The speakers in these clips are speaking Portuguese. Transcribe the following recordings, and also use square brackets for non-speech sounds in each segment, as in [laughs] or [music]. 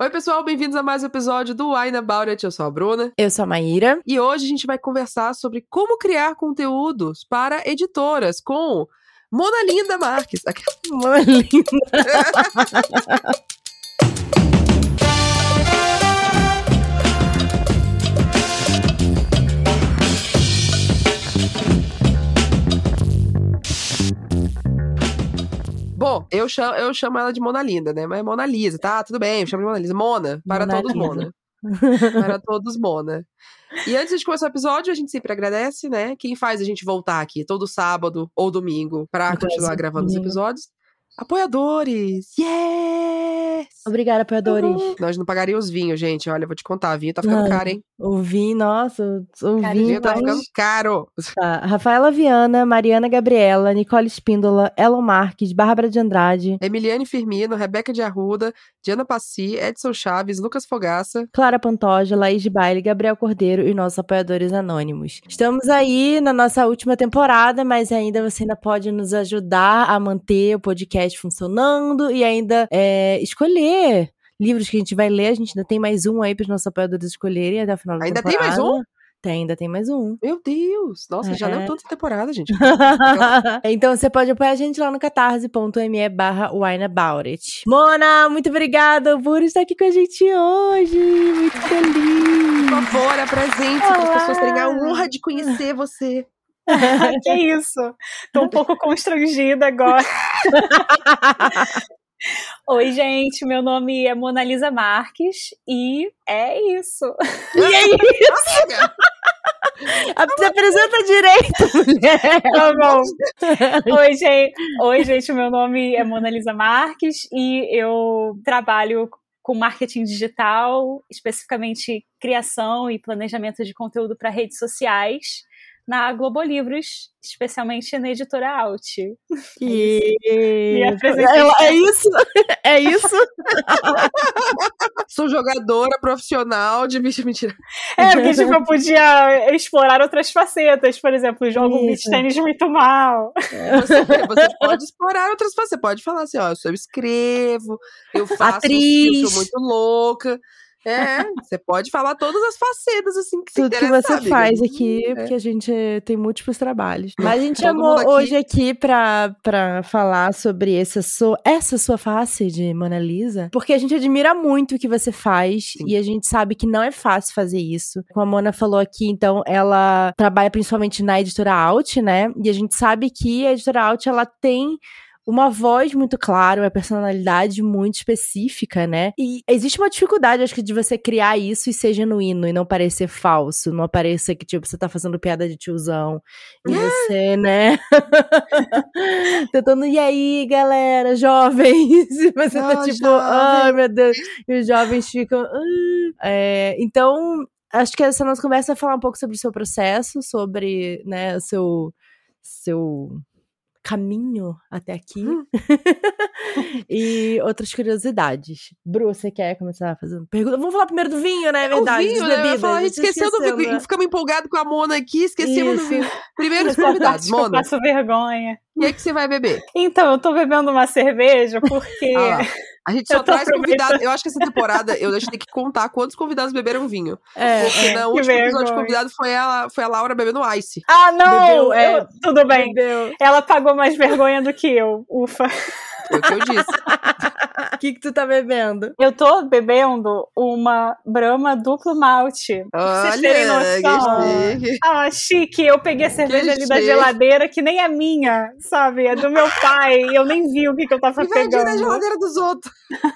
Oi, pessoal, bem-vindos a mais um episódio do Wine About It. Eu sou a Bruna. Eu sou a Maíra. E hoje a gente vai conversar sobre como criar conteúdos para editoras com Mona Linda Marques. Mona Linda. [laughs] Bom, eu chamo, eu chamo ela de Mona Linda, né? Mas é Mona Lisa, tá? Tudo bem, eu chamo de Mona Lisa. Mona, para Mona todos Lisa. Mona. [laughs] para todos Mona. E antes de começar o episódio, a gente sempre agradece, né? Quem faz a gente voltar aqui todo sábado ou domingo Então, continuar gravando os domingo. episódios. Apoiadores! Yes! Obrigada, apoiadores. Uhul. Nós não pagaríamos os vinhos, gente. Olha, eu vou te contar, vinho tá ficando Não. caro, hein? O vinho, nossa, o Cara, vinho Vinho tá tá... ficando caro. tá. Rafaela Viana, Mariana Gabriela, Nicole Espíndola, Elon Marques, Bárbara de Andrade, Emiliane Firmino, Rebeca de Arruda, Diana Passi, Edson Chaves, Lucas Fogaça. Clara Pantoja, Laís de Baile, Gabriel Cordeiro e nossos apoiadores anônimos. Estamos aí na nossa última temporada, mas ainda você ainda pode nos ajudar a manter o podcast funcionando e ainda é, escolher livros que a gente vai ler. A gente ainda tem mais um aí para os nossos apoiadores escolherem até o final da Ainda tem temporada. mais um? Tem, ainda tem mais um. Meu Deus! Nossa, já É. leu toda essa temporada, gente. [laughs] então você pode apoiar a gente lá no catarse.me barra wineaboutit. Mona, muito obrigada por estar aqui com a gente hoje. Muito Por feliz. favor, apresente para as pessoas terem a honra de conhecer você. [laughs] que isso? Tô um pouco constrangida agora. [laughs] Oi, gente, meu nome é Mona Lisa Marques e é isso. E [laughs] aí, se apresenta direito, mulher. Tá bom. Oi, gente. Oi, gente, meu nome é Mona Lisa Marques e eu trabalho com marketing digital, especificamente criação e planejamento de conteúdo para redes sociais na Globo Livros, especialmente na editora Alt. E... Apresentei. Ela- É isso? É isso? [laughs] Sou jogadora profissional de bicho mentira. É, porque tipo, eu podia explorar outras facetas, por exemplo, jogo beach tênis muito mal. Você, você pode explorar outras coisas. Você pode falar assim, ó, eu escrevo, eu faço, Atriz. eu sou muito louca. É, você pode falar todas as facetas assim que se Tudo que você amiga. faz aqui, É. porque a gente tem múltiplos trabalhos. Mas a gente chamou aqui- hoje aqui pra, pra falar sobre essa sua, essa sua face de Mona Lisa, porque a gente admira muito o que você faz Sim. e a gente sabe que não é fácil fazer isso. Como a Mona falou aqui, então, ela trabalha principalmente na editora Alt, né? E a gente sabe que a editora Alt, ela tem uma voz muito clara, uma personalidade muito específica, né? E existe uma dificuldade, acho que, de você criar isso e ser genuíno e não parecer falso, não parecer que, tipo, você tá fazendo piada de tiozão. E você, né? [laughs] Tentando, e aí, galera, jovens? [laughs] E você tá Ah, tipo, ai, meu Deus. E os jovens ficam. "Ah". É, então, acho que essa nossa conversa vai falar um pouco sobre o seu processo, sobre, né, o seu. seu caminho até aqui Hum. [laughs] e outras curiosidades. Bru, você quer começar fazendo pergunta? Vamos falar primeiro do vinho, né? É verdade. o vinho, né? Bebidas. falar, a gente esqueceu do vinho. né? Ficamos empolgados com a Mona aqui, esquecemos do Isso. vinho. Primeiro os convidados. que eu Mona, passo vergonha. o que é que você vai beber? [laughs] Então, eu tô bebendo uma cerveja porque. Ah. A gente só traz convidados. Eu acho que essa temporada eu a gente tem que contar quantos convidados beberam vinho. É, Porque é. no último episódio de vergonha. convidado foi a, foi a Laura bebendo ice. Ah, não! Bebeu, é. eu- tudo bem. Bebeu. Ela pagou mais vergonha do que eu. Ufa. Foi o que eu disse. [laughs] O [laughs] que, que tu tá bebendo? Eu tô bebendo uma Brahma duplo malte. Pra vocês terem Olha, noção. que chique. Ah, chique. Eu peguei a cerveja ali da chique. geladeira, que nem é minha, sabe? É do meu pai. E eu nem vi o que, que eu tava a pegando. geladeira dos outros. [laughs]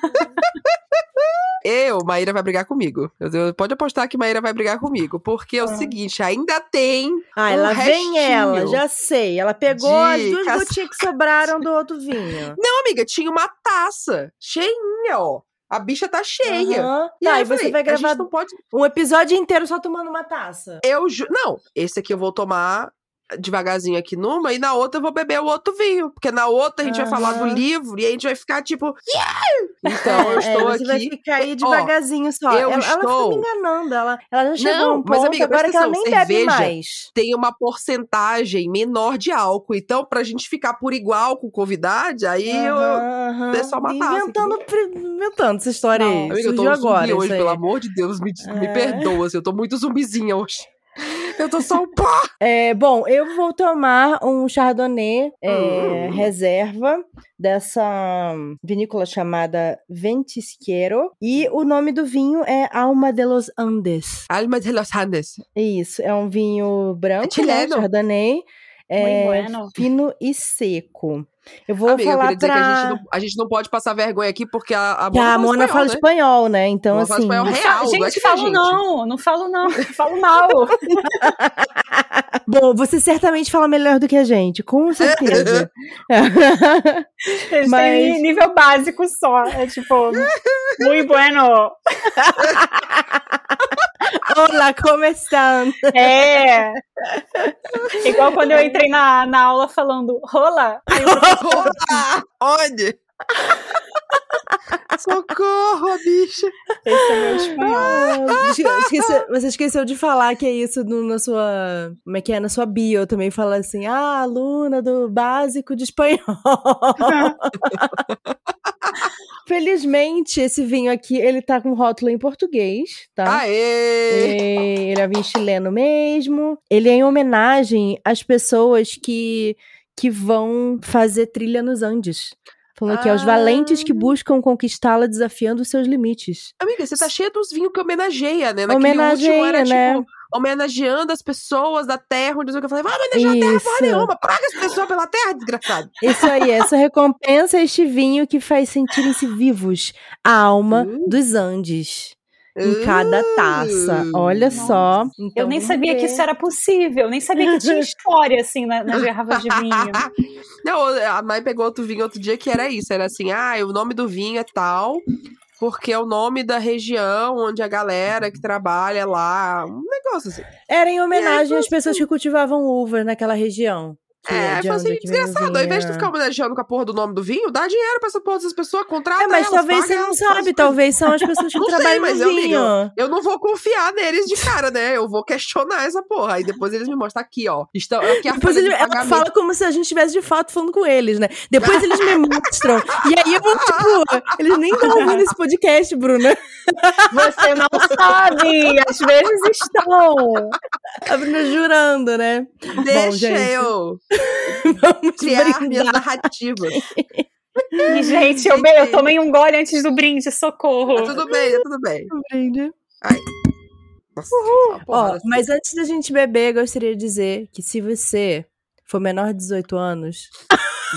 Eu, Maíra vai brigar comigo. Eu- eu- pode apostar que Maíra vai brigar comigo. Porque é o Ah. seguinte, ainda tem. Ai, Um lá vem ela, já sei. Ela pegou as duas gotinhas que sobraram do outro vinho. Não, amiga, tinha uma taça cheinha, ó. A bicha tá cheia. Aham. E Tá, aí e você falei, vai gravar não pode. um episódio inteiro só tomando uma taça. Eu ju... Não, esse aqui eu vou tomar devagarzinho aqui numa, e na outra eu vou beber o outro vinho. Porque na outra a gente vai falar do livro e a gente vai ficar tipo. "Yeah!" Então eu [laughs] É, estou você aqui. vai ficar aí devagarzinho só. eu ela, ela estou- fica me enganando. Ela, ela já chegou Não, um mas, ponto amiga, agora que ela nem bebe mais. tem uma porcentagem menor de álcool. Então, pra gente ficar por igual com o convidade, aí eu. Aham, aham. é só matar, Inventando, pri- inventando essa história Não, aí. Amiga, eu tô Surgiu um zumbi agora. hoje, pelo amor de Deus, me, me É. perdoa. assim, eu tô muito zumbizinha hoje. Eu tô só um pá. É, bom, eu vou tomar um Chardonnay é, Hum. reserva dessa vinícola chamada Ventisquero. E o nome do vinho é Alma de los Andes. Alma de los Andes. Isso, é um vinho branco, né, chileno. Chardonnay. É, bueno. fino e seco. Eu vou Amiga, eu falar dizer pra... que a gente, não, a gente não pode passar vergonha aqui, porque a, a Que a Mona fala espanhol, né? espanhol, né? Então, Mona fala assim. espanhol Não real, não é gente, que nem a falo gente. não, não falo não, [laughs] falo mal. Bom, você certamente fala melhor do que a gente, com certeza. [laughs] Mas- nível básico só. É tipo, muito bueno. [laughs] Olá, como estão? É. Igual quando eu entrei na, na aula falando rola. Olá! Onde? [laughs] Socorro, bicha! Esse é meu espanhol. Ah, esqueceu- você esqueceu de falar que é isso no- na sua. Como é que é? Na sua bio também fala assim: ah, aluna do básico de espanhol. [laughs] Felizmente, esse vinho aqui, ele tá com rótulo em português, tá? Aê! É, Ele é vinho chileno mesmo. Ele é em homenagem às pessoas que, que vão fazer trilha nos Andes. Falando que é os Ah. valentes que buscam conquistá-la desafiando os seus limites. Amiga, você tá cheia dos vinhos que homenageia, né? Naquele Homenageia, último era, né? tipo, homenageando as pessoas da terra, onde eu falei, vai homenagear a terra porra Isso. nenhuma, praga as pessoas pela terra, desgraçado. Isso aí, essa recompensa é este vinho que faz sentirem-se vivos a alma Hum. dos Andes. Em cada taça. Olha só. Então, Eu nem sabia que ver. isso era possível, nem sabia que tinha [laughs] história assim na- nas garrafas de vinho. Não, a mãe pegou outro vinho outro dia que era isso, era assim, ah, o nome do vinho é tal, porque é o nome da região onde a galera que trabalha lá, um negócio assim. Era em homenagem falou às pessoas que cultivavam uvas naquela região. Que É, de foi onde assim, é o desgraçado, ao invés de tu vinho. ficar homenageando com a porra do nome do vinho, dá dinheiro pra essa porra dessas pessoas, contrata É, mas elas, talvez você não faz sabe, talvez são as pessoas que [laughs] Não sei, trabalham mas no eu, vinho. amiga, Eu não vou confiar neles de cara, né? Eu vou questionar essa porra. Aí depois eles me mostram aqui, ó. Estão, aqui a Depois ele, de ela pagamento. fala como se a gente estivesse de fato falando com eles, né? Depois eles me mostram. E aí eu, tipo, eles nem estão ouvindo esse podcast, Bruna. Você não sabe, às vezes estão. A Bruna jurando, né? Deixa gente. eu [laughs] Vamos criar minhas brindar. narrativas. E, gente, eu, eu tomei um gole antes do brinde, socorro. Tá tudo bem, tá tudo bem. Brinde. Nossa, uma Ó, porrada. mas antes da gente beber, gostaria de dizer que se você for menor de 18 anos.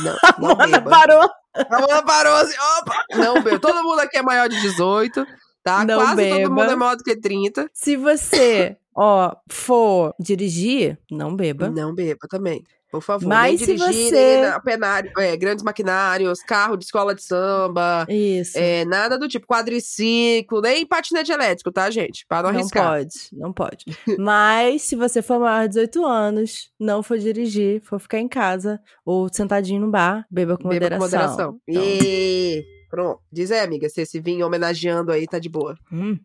não, [laughs] não beba. parou! A Mona parou assim, opa! Não beba. Todo mundo aqui é maior de 18, tá? Não Quase beba. todo mundo é maior do que 30. Se você, ó, for dirigir, não beba. Não beba também. Por favor, Mas nem se dirigir, você- nem penário, é, grandes maquinários, carro de escola de samba, Isso. é, nada do tipo quadriciclo, nem patinete elétrico, tá, gente? Para não, Não arriscar. pode, não pode. Mas se você for maior de 18 anos, não for dirigir, for ficar em casa ou sentadinho no bar, beba com Beba com moderação. moderação. Então, E... Pronto. Diz aí, amiga, se esse vinho homenageando aí tá de boa. hum,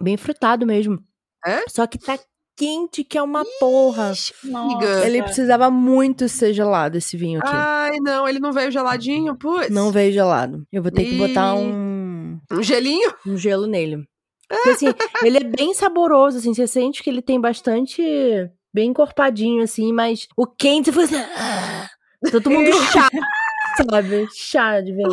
bem frutado mesmo. É? Só que tá quente que é uma porra. Nossa. Ele precisava muito ser gelado, esse vinho aqui. Ai, não, ele não veio geladinho, putz. Não veio gelado. Eu vou ter que botar um, Um gelinho? um gelo nele. Porque assim, ele é bem saboroso, assim, você sente que ele tem bastante. bem encorpadinho, assim, mas o quente foi assim. ah, Todo mundo [laughs] chá, sabe? Chá de vinho.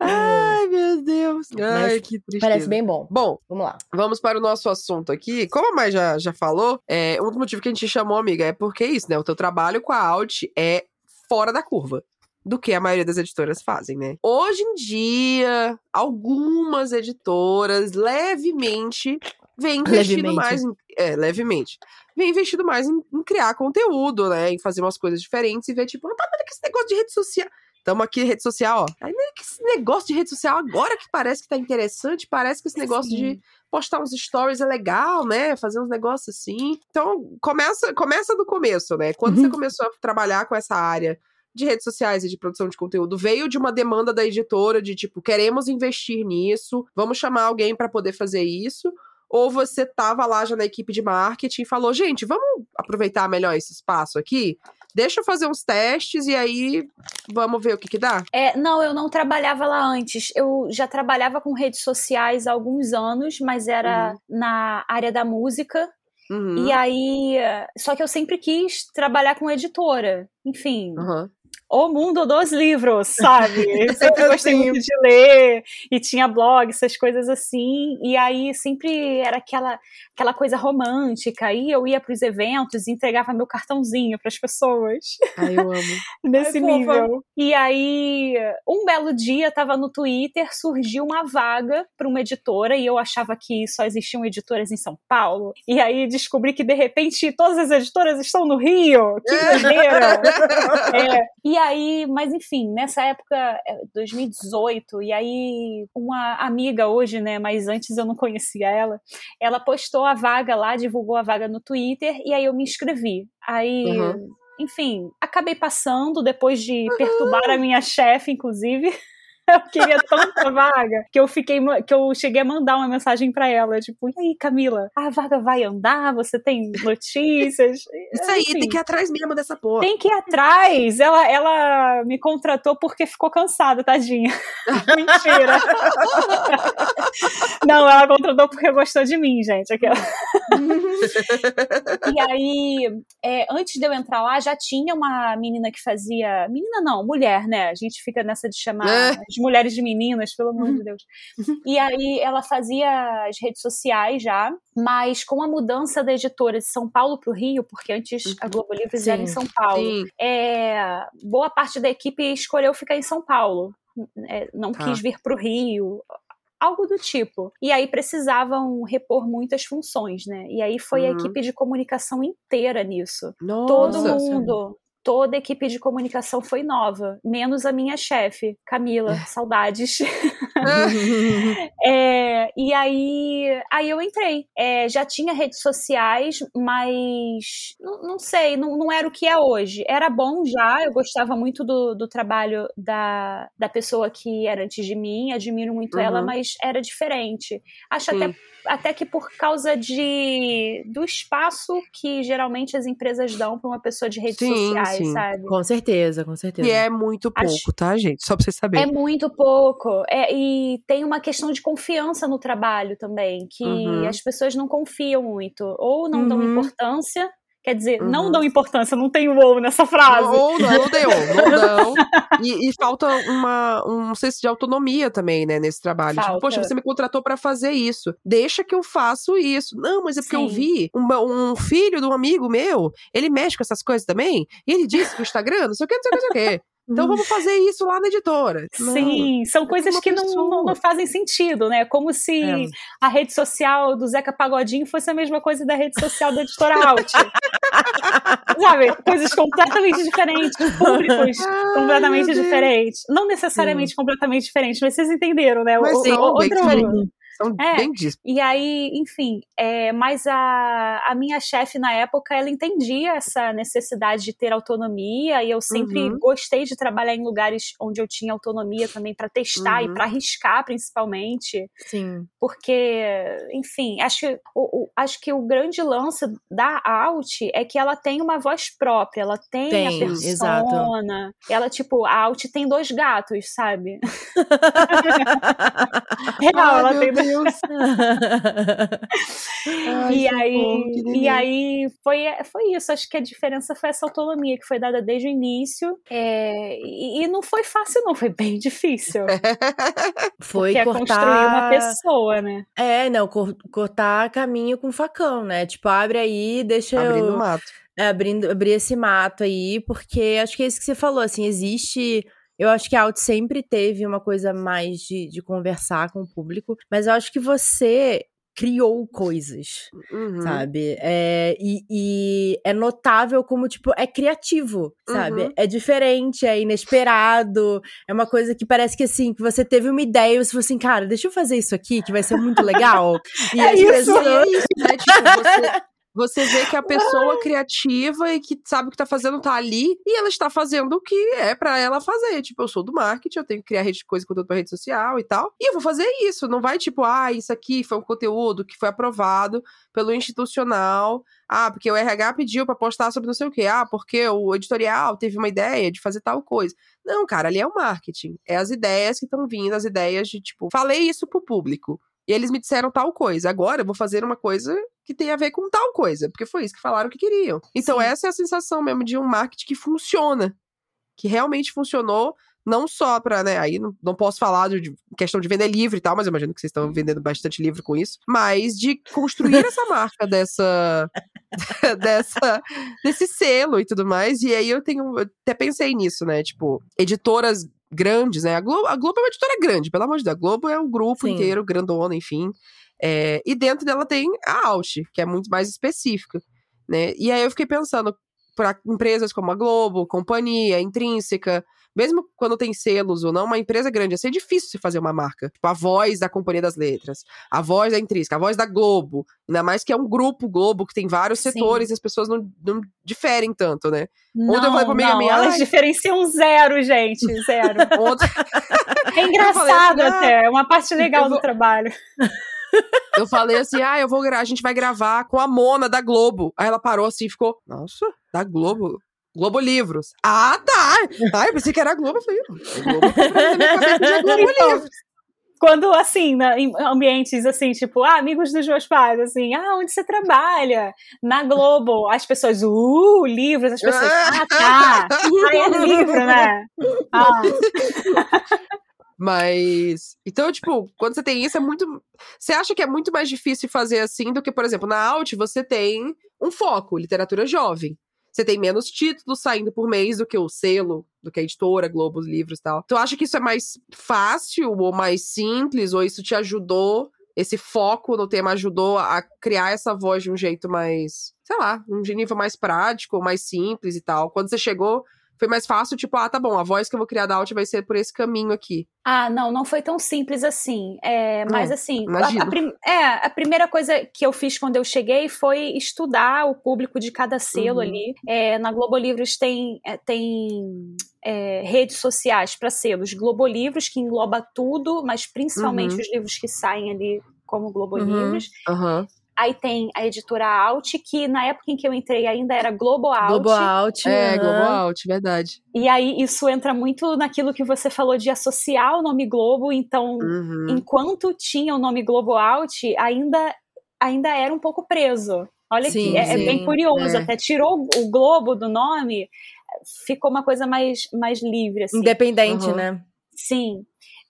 Ai, meu Deus. Ai, Mas que tristeza. Parece bem bom. Bom, Vamos lá. vamos para o nosso assunto aqui. Como a Mai já, já falou, é, um dos motivos que a gente chamou, amiga, é porque é isso, né? O teu trabalho com a Alt é fora da curva do que a maioria das editoras fazem, né? Hoje em dia, algumas editoras levemente vêm investindo Levemente. mais em, é, levemente. Vem investindo mais em, em criar conteúdo, né? Em fazer umas coisas diferentes e ver, tipo, ah, mas que esse negócio de rede social. Tamo aqui, rede social, ó. Aí que esse negócio de rede social, agora que parece que tá interessante, parece que esse negócio Sim. de postar uns stories é legal, né? Fazer uns negócios assim. Então, começa, começa do começo, né? Quando uhum. você começou a trabalhar com essa área de redes sociais e de produção de conteúdo veio de uma demanda da editora de tipo, queremos investir nisso, vamos chamar alguém para poder fazer isso? Ou você tava lá já na equipe de marketing e falou, gente, vamos aproveitar melhor esse espaço aqui? Deixa eu fazer uns testes e aí vamos ver o que que dá? É, não, eu não trabalhava lá antes. Eu já trabalhava com redes sociais há alguns anos, mas era uhum. na área da música. Uhum. E aí, só que eu sempre quis trabalhar com editora. Enfim, uhum o mundo dos livros, sabe? [laughs] Eu sempre gostei muito de ler e tinha blog, essas coisas assim. E aí sempre era aquela, aquela coisa romântica. E eu ia para os eventos e entregava meu cartãozinho para as pessoas. Ai, eu amo. [laughs] Nesse Ai, nível. E aí, um belo dia, tava no Twitter, surgiu uma vaga para uma editora e eu achava que só existiam editoras em São Paulo. E aí descobri que de repente todas as editoras estão no Rio. Que [laughs] doideira! é. E aí, mas enfim, nessa época, 2018, é, e aí uma amiga hoje, né, mas antes eu não conhecia ela, ela postou a vaga lá, divulgou a vaga no Twitter, e aí eu me inscrevi. Aí. Uhum. Enfim, acabei passando depois de perturbar a minha chefe, inclusive. [laughs] eu queria tanta vaga que eu fiquei que eu cheguei a mandar uma mensagem para ela, tipo, e aí, Camila, a vaga vai andar? Você tem notícias? Isso aí, tem que ir atrás mesmo dessa porra. Tem que ir atrás. Ela, ela me contratou porque ficou cansada, tadinha. [laughs] Mentira. [laughs] Não, ela contratou porque gostou de mim, gente. Aquela. [laughs] e aí, é, antes de eu entrar lá, já tinha uma menina que fazia. Menina não, mulher, né? A gente fica nessa de chamar é de mulheres de meninas, pelo amor de Deus. E aí ela fazia as redes sociais já, mas com a mudança da editora de São Paulo para o Rio, porque antes a uhum. Globo Livros era em São Paulo, é, boa parte da equipe escolheu ficar em São Paulo. É, não tá. quis vir para o Rio, algo do tipo. E aí precisavam repor muitas funções, né? E aí foi uhum. a equipe de comunicação inteira nisso. Nossa, Todo mundo toda a equipe de comunicação foi nova, menos a minha chefe, Camila, é. saudades. [laughs] é, e aí, aí eu entrei. É, já tinha redes sociais, mas não, não sei, não, não, era o que é hoje. Era bom já, eu gostava muito do, do trabalho da, da pessoa que era antes de mim, admiro muito uhum. ela, mas era diferente. Acho Sim. até até que por causa de do espaço que geralmente as empresas dão para uma pessoa de redes sim, sociais, sim. sabe? Com certeza, com certeza. E é muito pouco, Acho... tá, gente? Só para vocês saberem. É muito pouco. É, e tem uma questão de confiança no trabalho também, que uhum. as pessoas não confiam muito, ou não uhum. dão importância, Quer dizer, uhum. não dão importância, não tem ou nessa frase. Ou não, não tem ou, [laughs] não dão. E, e, falta uma, um senso de autonomia também, né, nesse trabalho. Tipo, poxa, você me contratou para fazer isso. Deixa que eu faço isso. Não, mas é porque Sim. eu vi um, um, filho de um amigo meu, ele mexe com essas coisas também, e ele disse que o Instagram, não sei o que, não sei o que, não sei o que. Então hum. vamos fazer isso lá na editora. Sim, não, são coisas que não, não, não, fazem sentido, né? Como se é. a rede social do Zeca Pagodinho fosse a mesma coisa da rede social da editora Alt. [laughs] Sabe? Coisas completamente diferentes, públicos Ai, completamente diferentes. Não necessariamente sim. completamente diferentes, mas vocês entenderam, né? Mas o, sim, o, outro, são é, bem disso. E aí, enfim, é, mas a, a minha chefe na época, ela entendia essa necessidade de ter autonomia e eu sempre uhum. gostei de trabalhar em lugares onde eu tinha autonomia também para testar uhum. e para arriscar, principalmente. Sim. Porque, enfim, acho, o, o, acho que o grande lance da Alt é que ela tem uma voz própria, ela tem, tem a persona. Exato. Ela, tipo, a Alt tem dois gatos, sabe? [laughs] [laughs] Real, ela tem dois Deus. Ai, e aí, e aí foi, foi isso. Acho que a diferença foi essa autonomia que foi dada desde o início. É, e, e, não foi fácil, não, foi bem difícil. [laughs] foi Porque cortar... é construir uma pessoa, né? É, não, cortar caminho com facão, né? Tipo, abre aí, deixa Abrindo eu... o mato. É, abrindo, abrir esse mato aí, porque acho que é isso que você falou, assim, existe eu acho que a Out sempre teve uma coisa mais de, de conversar com o público, mas eu acho que você criou coisas, Uhum. sabe? É, e, e é notável como, tipo, é criativo, sabe? Uhum. É diferente, é inesperado, é uma coisa que parece que, assim, que você teve uma ideia e você falou assim, cara, deixa eu fazer isso aqui, que vai ser muito legal. [laughs] E É as isso, pessoas- é isso, né? Tipo, você, você vê que a pessoa criativa e que sabe o que tá fazendo tá ali e ela está fazendo o que é pra ela fazer. Tipo, eu sou do marketing, eu tenho que criar rede de coisa conteúdo pra rede social e tal. E eu vou fazer isso. Não vai tipo, ah, isso aqui foi um conteúdo que foi aprovado pelo institucional. Ah, porque o RH pediu pra postar sobre não sei o quê. Ah, porque o editorial teve uma ideia de fazer tal coisa. Não, cara, ali é o marketing. É as ideias que estão vindo, as ideias de tipo, falei isso pro público. E eles me disseram tal coisa. Agora eu vou fazer uma coisa que tem a ver com tal coisa, porque foi isso que falaram que queriam. Então Sim. essa é a sensação mesmo de um marketing que funciona, que realmente funcionou, não só para, né, aí não, não posso falar de, questão de vender livro e tal, mas eu imagino que vocês estão vendendo bastante livro com isso, mas de construir essa [laughs] marca dessa [laughs] dessa desse selo e tudo mais. E aí eu tenho eu até pensei nisso, né, tipo, editoras grandes, né? A Globo, a Globo é uma editora grande, pelo amor de Deus. A Globo é um grupo Sim. inteiro, grandona, enfim. É, e dentro dela tem a Alt, que é muito mais específica, né? E aí eu fiquei pensando, para empresas como a Globo, Companhia, Intrínseca, mesmo quando tem selos ou não, uma empresa grande, ia ser difícil se fazer uma marca. Tipo, a voz da Companhia das Letras, a voz da Intrínseca, a voz da Globo. Ainda mais que é um grupo Globo que tem vários Sim. setores e as pessoas não, não diferem tanto, né? Não, Ontem eu falei pra amiga minha, elas "Ai." diferenciam zero, gente, [laughs] zero. Ontem, [laughs] É engraçado assim, até, é uma parte legal vou- do trabalho. eu falei assim: ah, eu vou a gente vai gravar com a Mona da Globo. Aí ela parou assim e ficou, nossa, da Globo? Globo Livros. Ah, tá! Ah, eu pensei que era a Globo. Eu falei, "A Globo Globo Então, Livros. Quando, assim, na- em ambientes assim, tipo, ah, amigos dos meus pais, assim, ah, onde você trabalha? Na Globo. As pessoas, uh, livros, as pessoas, ah, tá. Ah, é livro, né? Ah, Mas. Então, tipo, quando você tem isso, é muito. Você acha que é muito mais difícil fazer assim do que, por exemplo, na Alt você tem um foco, literatura jovem. Você tem menos títulos saindo por mês do que o selo, do que a editora, Globo, os livros e tal. Tu acha que isso é mais fácil ou mais simples? Ou isso te ajudou? Esse foco no tema ajudou a criar essa voz de um jeito mais, sei lá, um nível mais prático, mais simples e tal. Quando você chegou, foi mais fácil, tipo, ah, tá bom, a voz que eu vou criar da Alt vai ser por esse caminho aqui. Ah, não, não foi tão simples assim. É, mas Não, assim, a, a prim- é, a primeira coisa que eu fiz quando eu cheguei foi estudar o público de cada selo Uhum. ali. É, na Globo Livros tem, é, tem é, redes sociais para selos. Globo Livros, que engloba tudo, mas principalmente Uhum. os livros que saem ali como Globo Uhum. Livros. Aham. Aí tem a editora Alt, que na época em que eu entrei ainda era Globo Alt. Globo Out. É, aham. Globo Out, verdade. E aí isso entra muito naquilo que você falou de associar o nome Globo, então Uhum. enquanto tinha o nome Globo Out, ainda, ainda era um pouco preso. Olha Sim, aqui, é, é bem curioso. é. Até tirou o Globo do nome, ficou uma coisa mais, mais livre, assim. Independente, Uhum. né? Sim.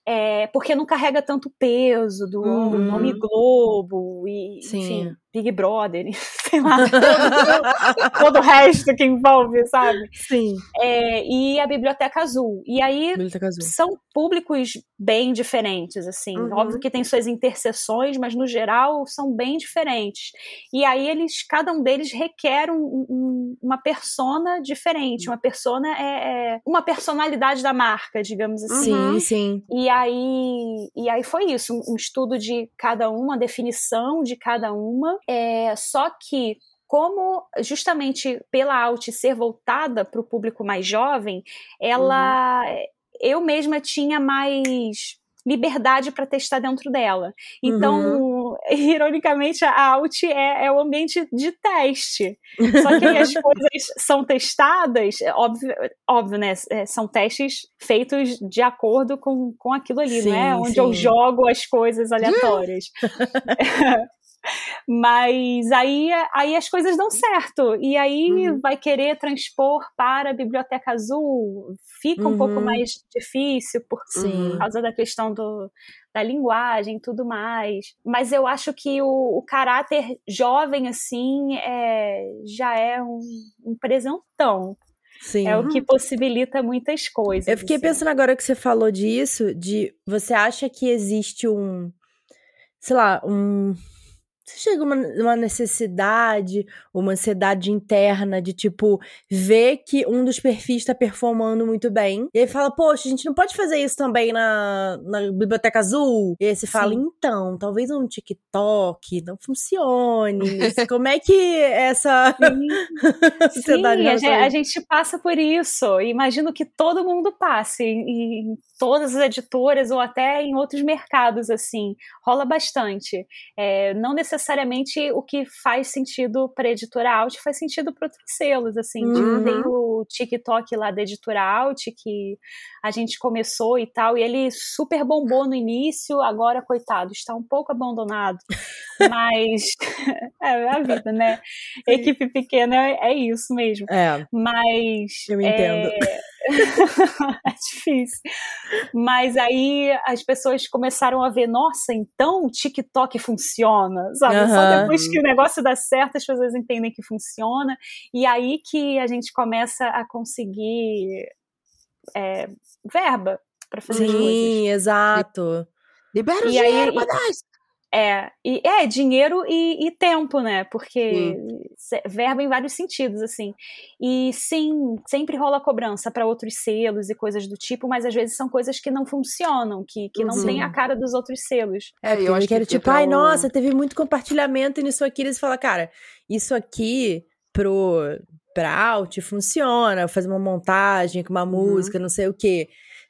É, porque não carrega tanto peso do Uhum. nome Globo e, Sim. enfim, Big Brother, [laughs] sei lá, todo, todo o resto que envolve, sabe? Sim. É, e a Biblioteca Azul. E aí Azul. são públicos bem diferentes, assim. Uhum. Óbvio que tem suas interseções, mas no geral são bem diferentes. E aí eles, cada um deles requer um- um- uma persona diferente. Uma persona é, é uma personalidade da marca, digamos assim. Uhum. Sim, sim. E aí, e aí foi isso, um, um estudo de cada uma, uma definição de cada uma. É, só que como justamente pela Alt ser voltada para o público mais jovem, ela eu mesma tinha mais liberdade para testar dentro dela. Então, [laughs] ironicamente, a Alt é, é o ambiente de teste. Só que aí as [laughs] coisas são testadas, é óbvio, óbvio, né? é, São testes feitos de acordo com, com aquilo ali, Sim, não é? Onde eu sim. jogo as coisas aleatórias. [laughs] Mas aí, aí as coisas dão certo. E aí Uhum. vai querer transpor para a Biblioteca Azul. Fica um pouco Uhum. mais difícil por, por causa da questão do, da linguagem e tudo mais. Mas eu acho que o, o caráter jovem, assim, é, já é um, um presentão. Sim. É o que possibilita muitas coisas. Eu fiquei assim. pensando agora que você falou disso, de você acha que existe um, sei lá, um chega uma, uma necessidade, uma ansiedade interna de, tipo, ver que um dos perfis tá performando muito bem. E aí fala, poxa, a gente não pode fazer isso também na, na Biblioteca Azul? E aí você fala, Sim. então, talvez um TikTok não funcione. [laughs] Como é que essa [laughs] ansiedade... Sim, a gente, a gente passa por isso. Imagino que todo mundo passe. Em todas as editoras ou até em outros mercados, assim. Rola bastante. É, não necessariamente o que faz sentido para editora Out faz sentido para outros selos, assim. Uhum. Tem o TikTok lá da editora Out que a gente começou e tal, e ele super bombou no início, agora, coitado, está um pouco abandonado. Mas [laughs] é a vida, né? Sim. Equipe pequena é, é, isso mesmo. É. Mas. Eu entendo. É... [laughs] é difícil. Mas aí as pessoas começaram a ver, nossa, então o TikTok funciona, sabe? Uhum. Só depois que o negócio dá certo, as pessoas entendem que funciona. E aí que a gente começa a conseguir é, verba para fazer Sim, as coisas. Sim, exato. Libera o e dinheiro aí, nós! É, e, é dinheiro e, e tempo, né? Porque sim. verba em vários sentidos, assim. E sim, sempre rola cobrança para outros selos e coisas do tipo, mas às vezes são coisas que não funcionam, que, que não sim. tem a cara dos outros selos. É, eu acho que era tipo, ai, nossa, teve muito compartilhamento nisso aqui. Eles falam, cara, isso aqui pro pra alt funciona, fazer uma montagem com uma uhum. música, não sei o quê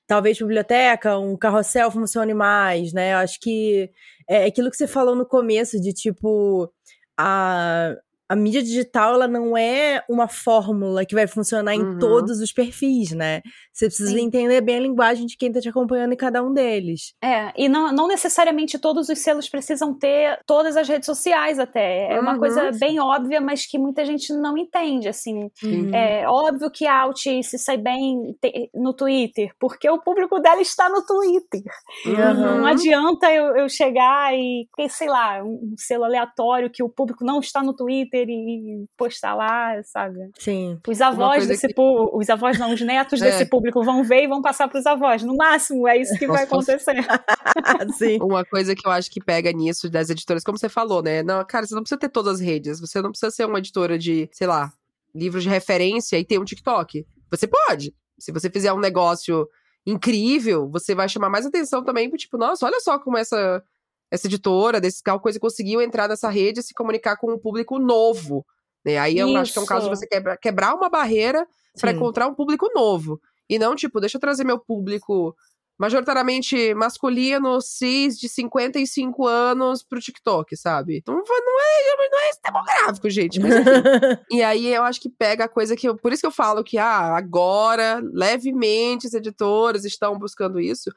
talvez biblioteca, um carrossel funcione mais, né? Eu acho que é aquilo que você falou no começo de tipo a a mídia digital ela não é uma fórmula que vai funcionar em uhum. todos os perfis, né? Você precisa Sim. entender bem a linguagem de quem está te acompanhando em cada um deles. É, e não, não necessariamente todos os selos precisam ter todas as redes sociais até. É uhum. uma coisa bem óbvia, mas que muita gente não entende, assim. Uhum. É óbvio que a Alt se sai bem no Twitter, porque o público dela está no Twitter. Não adianta eu, eu chegar e, sei lá, um selo aleatório que o público não está no Twitter Twitter e postar lá, sabe? Sim. Os avós desse que... público, os avós não, os netos [laughs] é. desse público vão ver e vão passar para os avós. No máximo, é isso que vai acontecer. [laughs] Sim. Uma coisa que eu acho que pega nisso das editoras, como você falou, né? Não, cara, você não precisa ter todas as redes. Você não precisa ser uma editora de, sei lá, livros de referência e ter um TikTok. Você pode. Se você fizer um negócio incrível, você vai chamar mais atenção também, tipo, nossa, olha só como essa essa editora, desse tal coisa, conseguiu entrar nessa rede e se comunicar com um público novo. Né? Aí eu Isso. acho que é um caso de você quebra, quebrar uma barreira para encontrar um público novo. E não, tipo, deixa eu trazer meu público majoritariamente masculino, cis, de 55 anos pro TikTok, sabe? Não, não, é, não é esse demográfico, gente. Mas, [laughs] e aí eu acho que pega a coisa que. Eu, por isso que eu falo que, ah, agora, levemente, as editoras estão buscando isso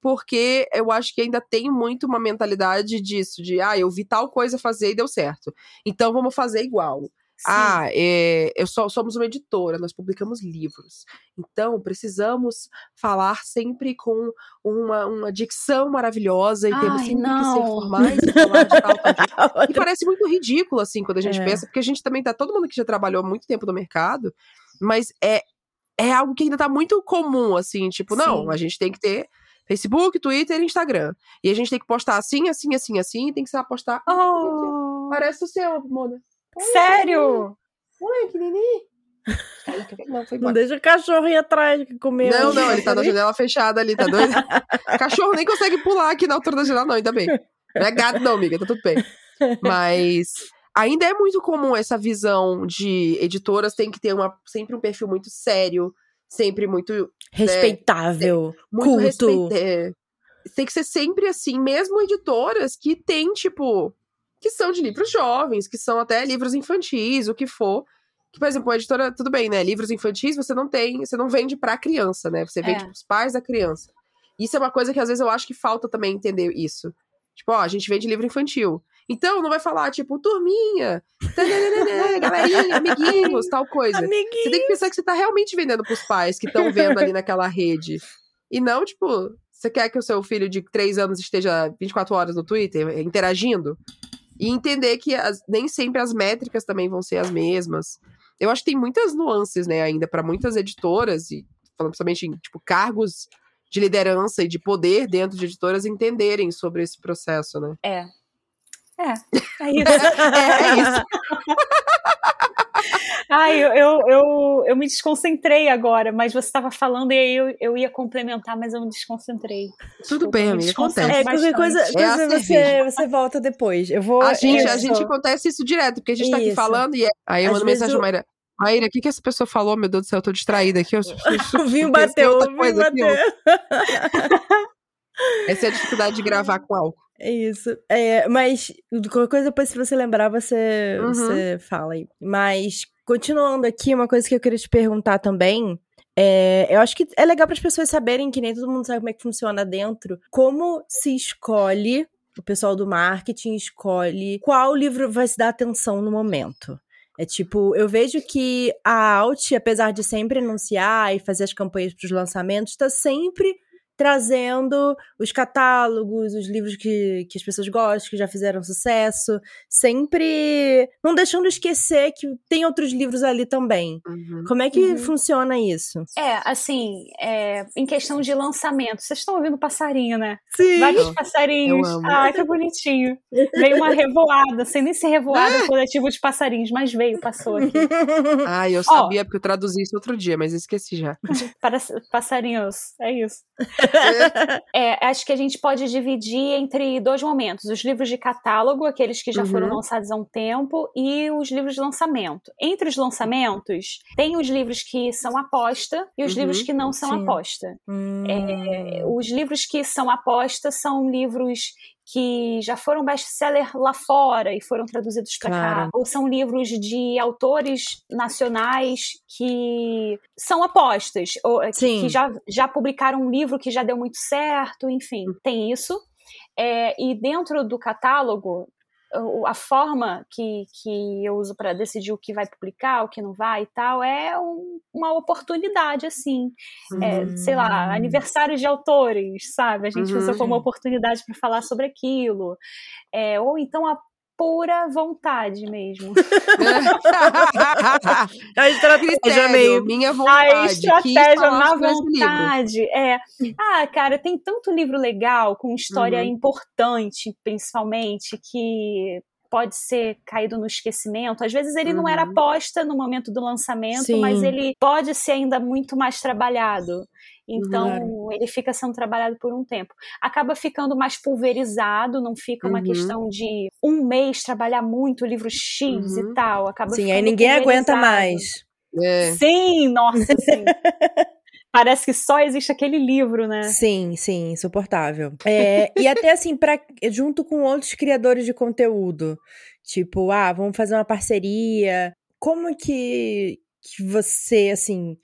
porque eu acho que ainda tem muito uma mentalidade disso, de ah, eu vi tal coisa fazer e deu certo. Então vamos fazer igual. Sim. Ah, é, eu só, somos uma editora, nós publicamos livros. Então, precisamos falar sempre com uma, uma dicção maravilhosa e Ai, temos sempre não. que ser formais e falar de tal, [laughs] tal, E parece muito ridículo, assim, quando a gente é. pensa, porque a gente também tá, todo mundo que já trabalhou muito tempo no mercado, mas é, é algo que ainda tá muito comum, assim, tipo, Sim. não, a gente tem que ter Facebook, Twitter e Instagram. E a gente tem que postar assim, assim, assim, assim, e tem que ser postar. Oh. Parece o seu, Mona. Sério? Oi, que neném. [laughs] Não, não deixa o cachorro ir atrás comer. Não, não, ele tá na janela fechada ali, tá doido? [laughs] cachorro nem consegue pular aqui na altura da janela, não, ainda bem. Não é gato, não, amiga, tá tudo bem. Mas ainda é muito comum essa visão de editoras tem que ter uma, sempre um perfil muito sério, sempre muito né, respeitável, né, muito culto. É, tem que ser sempre assim, mesmo editoras que tem tipo que são de livros jovens, que são até livros infantis, o que for. Que, por exemplo, a editora, tudo bem, né? Livros infantis você não tem, você não vende pra criança, né? Você vende é. pros pais da criança. Isso é uma coisa que às vezes eu acho que falta também entender isso. Tipo, ó, a gente vende livro infantil. Então, não vai falar, tipo, turminha, [laughs] galerinha, amiguinhos, tal coisa. Amiguinhos. Você tem que pensar que você tá realmente vendendo pros pais que estão vendo ali naquela rede. E não, tipo, você quer que o seu filho de 3 anos esteja 24 horas no Twitter interagindo? E entender que as, nem sempre as métricas também vão ser as mesmas. Eu acho que tem muitas nuances, né, ainda, para muitas editoras, e falando principalmente em, tipo, cargos de liderança e de poder dentro de editoras entenderem sobre esse processo, né? É, É, é isso. é, é isso. [laughs] Ai, eu, eu, eu, eu, me desconcentrei agora, mas você estava falando e aí eu, eu ia complementar, mas eu me desconcentrei. Tudo bem, amiga, acontece. É, qualquer coisa, é coisa você, você volta depois. Eu vou, a, gente, a gente acontece isso direto, porque a gente isso. tá aqui falando e é, aí eu mando mensagem pra Maíra. Maíra, o que, que essa pessoa falou? Meu Deus do céu, eu tô distraída aqui. Eu, [laughs] o vinho bateu, o vinho bateu. [laughs] Essa é a dificuldade de gravar com álcool. É isso. É, mas qualquer coisa depois, se você lembrar, você, uhum. você fala aí. Mas, continuando aqui, uma coisa que eu queria te perguntar também. É, eu acho que é legal para as pessoas saberem que nem todo mundo sabe como é que funciona dentro. Como se escolhe, o pessoal do marketing escolhe qual livro vai se dar atenção no momento. É tipo, eu vejo que a Alt, apesar de sempre anunciar e fazer as campanhas para os lançamentos, está sempre trazendo os catálogos, os livros que, que as pessoas gostam, que já fizeram sucesso, sempre não deixando esquecer que tem outros livros ali também. Uhum. Como é que uhum. funciona isso? É, assim, é, em questão de lançamento, vocês estão ouvindo passarinho, né? Sim. Vários passarinhos. Ai, que bonitinho. Veio uma revoada, sem nem ser revoada, [laughs] coletivo de passarinhos, mas veio, passou aqui. Ai, eu sabia, porque eu traduzi isso outro dia, mas esqueci já. [laughs] Para passarinhos, é isso é, acho que a gente pode dividir entre dois momentos: os livros de catálogo, aqueles que já uhum. foram lançados há um tempo, e os livros de lançamento. Entre os lançamentos, tem os livros que são aposta e os uhum. livros que não são Sim. aposta. Hum. É, os livros que são aposta são livros que já foram best-seller lá fora e foram traduzidos para claro. cá, ou são livros de autores nacionais que são apostas, ou que, que, já, já publicaram um livro que já deu muito certo, enfim, tem isso. É, e dentro do catálogo, a forma que, que eu uso para decidir o que vai publicar, o que não vai e tal, é um, uma oportunidade, assim. Uhum. É, sei lá, hum. aniversários de autores, sabe? A gente uhum. usa como oportunidade para falar sobre aquilo. É, ou então a pura vontade mesmo. [laughs] a estratégia meio. Minha vontade. A estratégia na vontade. É. Ah, cara, tem tanto livro legal, com história uhum. importante, principalmente, que pode ser caído no esquecimento. Às vezes ele uhum. não era uhum. aposta no momento do lançamento, Sim. mas ele pode ser ainda muito mais trabalhado. Então, uhum. ele fica sendo trabalhado por um tempo. Acaba ficando mais pulverizado, não fica uma uhum. questão de um mês trabalhar muito livro X uhum. e tal. Acaba sim, aí ninguém aguenta mais. É. Sim, nossa, sim. [laughs] Parece que só existe aquele livro, né? Sim, sim, insuportável. É, e até assim, pra, junto com outros criadores de conteúdo. Tipo, ah, vamos fazer uma parceria. Como que, que você, assim,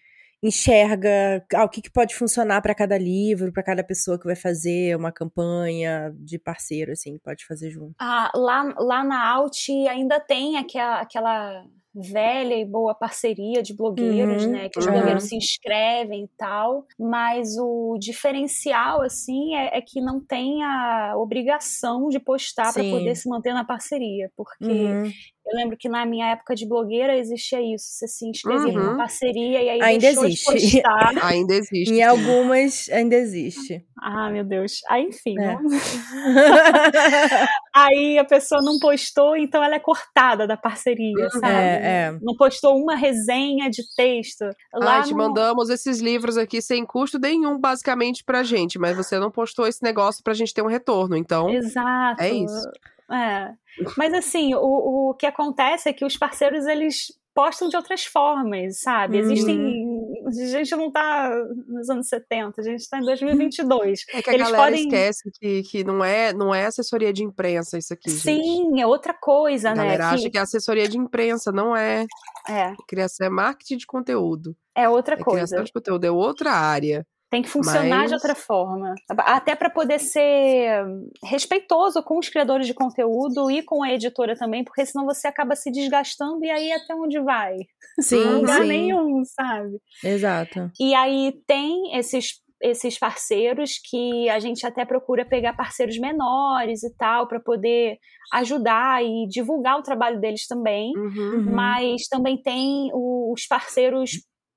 enxerga ah, o que, que pode funcionar para cada livro, para cada pessoa que vai fazer uma campanha de parceiro, assim, pode fazer junto? Ah, lá, lá na Alt ainda tem aquela, aquela velha e boa parceria de blogueiros, uhum, né? Que os uhum. blogueiros se inscrevem e tal. Mas o diferencial, assim, é, é que não tem a obrigação de postar para poder se manter na parceria. Porque uhum. Eu lembro que na minha época de blogueira existia isso. Você se inscrevia uhum. numa parceria e aí ainda existe. De postar. [laughs] ainda existe. Em algumas ainda existe. Ah, meu Deus. Aí, enfim. É. [laughs] aí a pessoa não postou, então ela é cortada da parceria, uhum. sabe? É, é. Não postou uma resenha de texto. Lá ah, te no... mandamos esses livros aqui sem custo nenhum, basicamente, pra gente. Mas você não postou esse negócio pra gente ter um retorno. Então. Exato. É isso. É. Mas assim, o, o que acontece é que os parceiros, eles postam de outras formas, sabe? Existem. Uhum. A gente não tá nos anos 70, a gente tá em 2022. É que a Eles galera podem... esquece que, que não, é, não é assessoria de imprensa isso aqui. Sim, gente. é outra coisa, a né? A galera que... acha que é assessoria de imprensa, não é. É. Criação é marketing de conteúdo. É outra é coisa. Criação de conteúdo é outra área. Tem que funcionar Mas... de outra forma. Até para poder ser respeitoso com os criadores de conteúdo e com a editora também, porque senão você acaba se desgastando e aí até onde vai? Sim, Não lugar sim. nenhum, sabe? Exato. E aí tem esses esses parceiros que a gente até procura pegar parceiros menores e tal para poder ajudar e divulgar o trabalho deles também, uhum. uhum. mas também tem os parceiros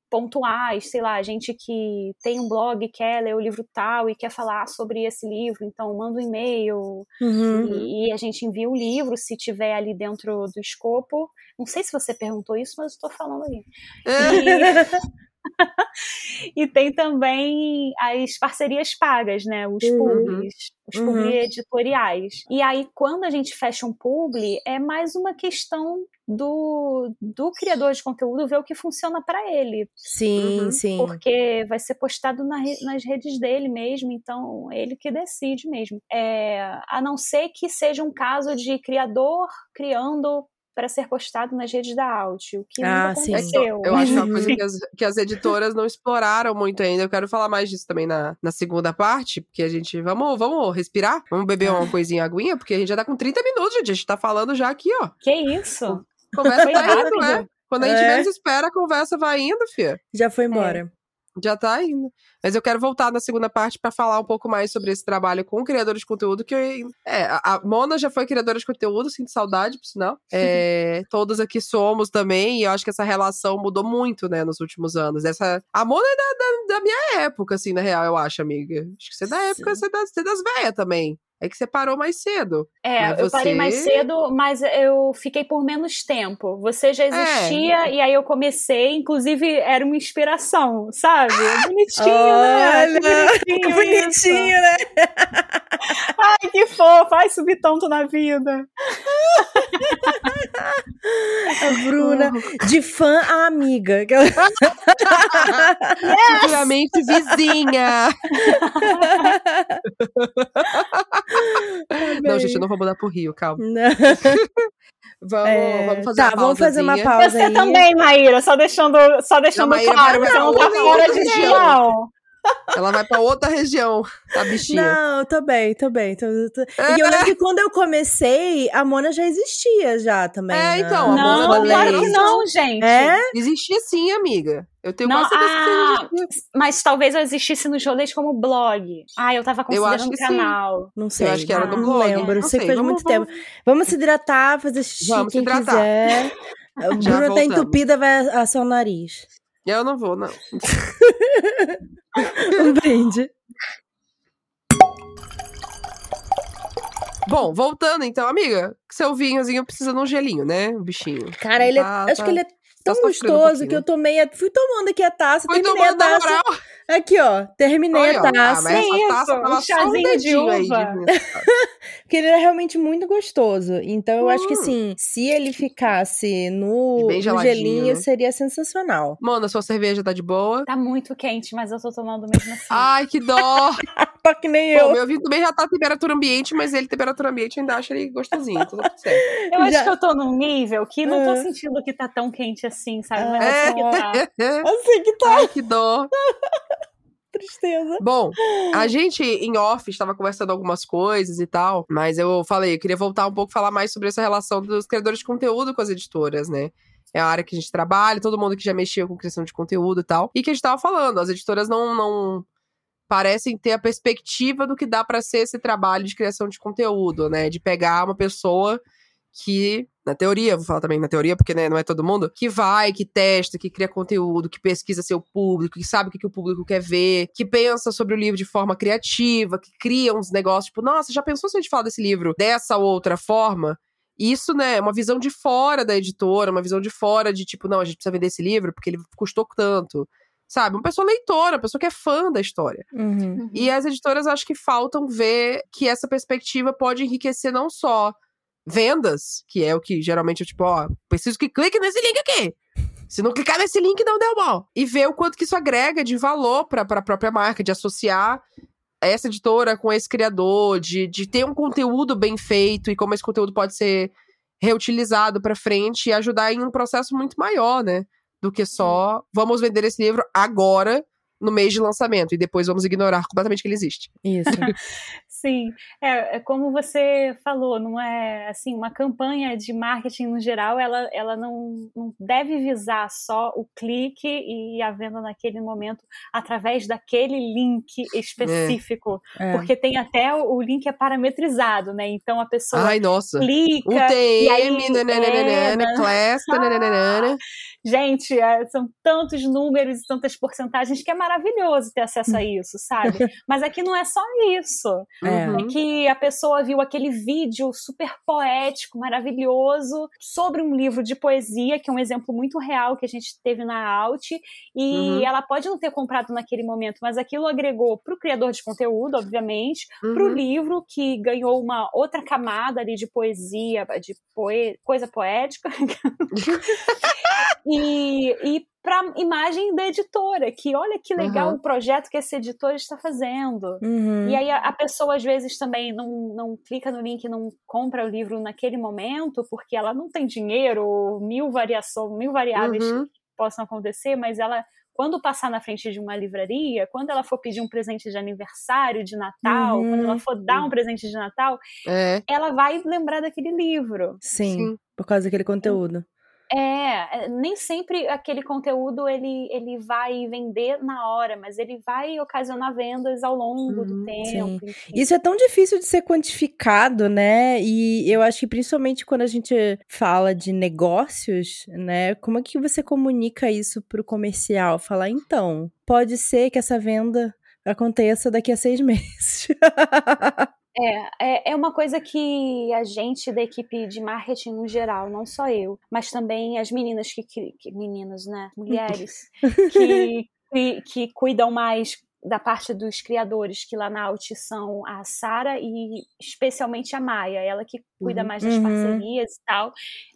pontuais, sei lá, gente que tem um blog, quer ler o livro tal e quer falar sobre esse livro, então manda um e-mail Uhum. e, e a gente envia o livro se tiver ali dentro do escopo. Não sei se você perguntou isso, mas estou falando aí. É. [laughs] E, [laughs] e tem também as parcerias pagas, né? Os Uhum. publis, os Uhum. publi editoriais. E aí, quando a gente fecha um publi, é mais uma questão do, do criador de conteúdo ver o que funciona para ele. Sim, Uhum. sim. Porque vai ser postado na nas redes dele mesmo, então ele que decide mesmo. É, a não ser que seja um caso de criador criando para ser postado nas redes da Alt, o que Ah, nunca sim. aconteceu. Eu acho que é uma coisa que [laughs] as, que as editoras não exploraram muito ainda. Eu quero falar mais disso também na, na segunda parte, porque a gente. Vamos, vamos respirar? Vamos beber uma coisinha aguinha, porque a gente já tá com 30 minutos, gente. A gente tá falando já aqui, ó. Que isso? Conversa Foi tá indo, né? Quando a gente É. menos espera, a conversa vai indo, fia. Já foi embora. Já tá indo. Mas eu quero voltar na segunda parte pra falar um pouco mais sobre esse trabalho com criadores de conteúdo, que eu, é, a Mona já foi criadora de conteúdo, sinto saudade, por sinal. É, todos aqui somos também, e eu acho que essa relação mudou muito, né, nos últimos anos. Essa, a Mona é da, da, da minha época, assim, na real, eu acho, amiga. Acho que você é da época, Sim. você é das, você é das velhas também. É que você parou mais cedo. É, Mas eu parei mais você- cedo, mas eu fiquei por menos tempo. Você já existia e aí eu comecei, inclusive era uma inspiração, sabe? Bonitinho, né? Que Olha, que bonitinho, bonitinho, isso. né? Ai, que fofo. Ai, subir tanto na vida. A Bruna, de fã a amiga. [laughs] Futuramente vizinha. Não, gente, eu não vou mudar pro Rio, calma. Não. [laughs] Vamos, É, vamos fazer tá, uma vamos fazer uma pausa Você aí. também, Maíra, só deixando, só deixando Maíra claro, você não tá fora de região. Ela vai pra outra região, a bichinha. Não, tô bem, tô bem. tô- tô- É. E eu lembro que quando eu comecei, a Mona já existia já também. É, né? então, a Mona Não, também claro não. que não, gente. É? Existia sim, amiga. Eu tenho Não, quase certeza ah, que. Mas talvez eu existisse nos rolês como blog. Ah, eu tava Eu acho considerando que sim. canal. Não sei. acho que era no não blog, lembro. não sei que sei, faz vamos- muito tempo. Vamos se hidratar, fazer xixi, Vamos se quem hidratar. quiser. [laughs] A Bruna tá entupida, vai assar o nariz. Eu não vou, não. [laughs] Um brinde. Bom, voltando então, amiga. Seu vinhozinho precisa de um gelinho, né? O bichinho. Cara, ele é, Tá- acho tá- que ele é tão um gostoso pouquinho, que eu tomei. A, fui tomando aqui a taça, Foi terminei a taça. moral. Aqui, ó. Terminei Olha, a ó. Ah, taça. mas essa isso? taça Um só um chazinho de aí uva. vinho. [laughs] Porque ele era realmente muito gostoso. Então eu acho que Hum. assim, se ele ficasse no, no gelinho, né? seria sensacional. Mona, sua cerveja tá de boa? Tá muito quente, mas eu tô tomando mesmo assim. Ai, que dó! [laughs] Só que nem Bom, eu. meu vinho também já tá a temperatura ambiente, mas ele, temperatura ambiente, ainda acha ele gostosinho, tudo certo. [laughs] eu acho já- que eu tô num nível que não tô Ah. sentindo que tá tão quente assim, sabe? Mas É. assim que tá. [laughs] Assim que tá Ai, que dó. [laughs] tristeza. Bom, a gente em off estava conversando algumas coisas e tal, mas eu falei, eu queria voltar um pouco falar mais sobre essa relação dos criadores de conteúdo com as editoras, né? É a área que a gente trabalha, todo mundo que já mexia com criação de conteúdo e tal. E que a gente tava falando, as editoras não, não parecem ter a perspectiva do que dá para ser esse trabalho de criação de conteúdo, né? De pegar uma pessoa que, na teoria, vou falar também na teoria, porque né, não é todo mundo, que vai, que testa, que cria conteúdo, que pesquisa seu público, que sabe o que, que o público quer ver, que pensa sobre o livro de forma criativa, que cria uns negócios, tipo, nossa, já pensou se a gente falar desse livro dessa ou outra forma? Isso, né, é uma visão de fora da editora, uma visão de fora de tipo, não, a gente precisa vender esse livro porque ele custou tanto. Sabe? Uma pessoa leitora, uma pessoa que é fã da história. Uhum. E as editoras acho que faltam ver que essa perspectiva pode enriquecer não só vendas, que é o que geralmente eu tipo, ó, preciso que clique nesse link aqui. Se não clicar nesse link, não deu mal. E ver o quanto que isso agrega de valor para a própria marca, de associar essa editora com esse criador, de, de ter um conteúdo bem feito e como esse conteúdo pode ser reutilizado para frente e ajudar em um processo muito maior, né? Do que só vamos vender esse livro agora no mês de lançamento e depois vamos ignorar completamente que ele existe. Isso. [laughs] Sim, é, é como você falou, não é assim, uma campanha de marketing no geral, ela, ela não, não deve visar só o clique e a venda naquele momento através daquele link específico, É. porque tem até o, o link é parametrizado, né? Então a pessoa Ai, nossa. clica UTM, e aí, nananana, é, class, nananana. [laughs] Gente, é, são tantos números e tantas porcentagens que é maravilhoso ter acesso a isso, sabe? [laughs] Mas aqui não é só isso. É. É que a pessoa viu aquele vídeo super poético, maravilhoso, sobre um livro de poesia, que é um exemplo muito real que a gente teve na Alt, e Uhum. ela pode não ter comprado naquele momento, mas aquilo agregou para o criador de conteúdo, obviamente, para o Uhum. livro, que ganhou uma outra camada ali de poesia, de poe- coisa poética, [laughs] [laughs] e, e para imagem da editora, que olha que legal Uhum. o projeto que esse editor está fazendo. Uhum. E aí a, a pessoa às vezes também não, não clica no link, não compra o livro naquele momento, porque ela não tem dinheiro, mil variações, mil variáveis Uhum. que possam acontecer, mas ela quando passar na frente de uma livraria, quando ela for pedir um presente de aniversário, de Natal, Uhum. quando ela for dar um presente de Natal, É. ela vai lembrar daquele livro. Sim, Sim. por causa daquele conteúdo. É, é, nem sempre aquele conteúdo ele, ele vai vender na hora, mas ele vai ocasionar vendas ao longo do Uhum, tempo. enfim. Isso é tão difícil de ser quantificado, né? E eu acho que principalmente quando a gente fala de negócios, né? Como é que você comunica isso pro comercial? Falar, então, pode ser que essa venda aconteça daqui a seis [laughs] meses. É, é, é uma coisa que a gente da equipe de marketing no geral, não só eu, mas também as meninas que, que, meninas, né, mulheres [laughs] que, que, que cuidam mais da parte dos criadores, que lá na Alt são a Sara e especialmente a Maia, ela que cuida Uhum. mais das Uhum. parcerias e tal.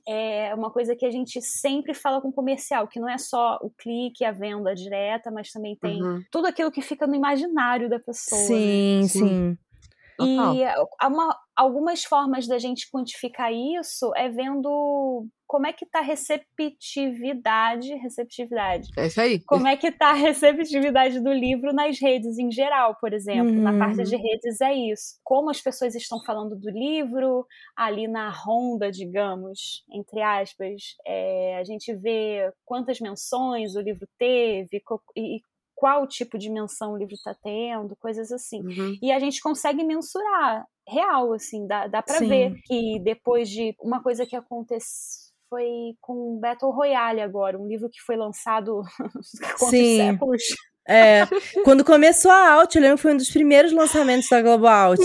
É uma coisa que a gente sempre fala com o comercial, que não é só o clique, a venda direta, mas também tem Uhum. tudo aquilo que fica no imaginário da pessoa. né? sim, Sim. sim. Total. E há uma- algumas formas da gente quantificar isso é vendo como é que tá a receptividade, receptividade. É isso aí. Como é que tá a receptividade do livro nas redes em geral, por exemplo. Na Uhum. parte de redes é isso. Como as pessoas estão falando do livro, ali na ronda, digamos, entre aspas, é, a gente vê quantas menções o livro teve e, e qual tipo de menção o livro está tendo, coisas assim. Uhum. E a gente consegue mensurar, real, assim, dá, dá Sim. ver que depois de uma coisa que aconteceu foi com Battle Royale agora, um livro que foi lançado [laughs] há quantos séculos? É, quando começou a Alt, eu lembro que foi um dos primeiros lançamentos da Globo Alt.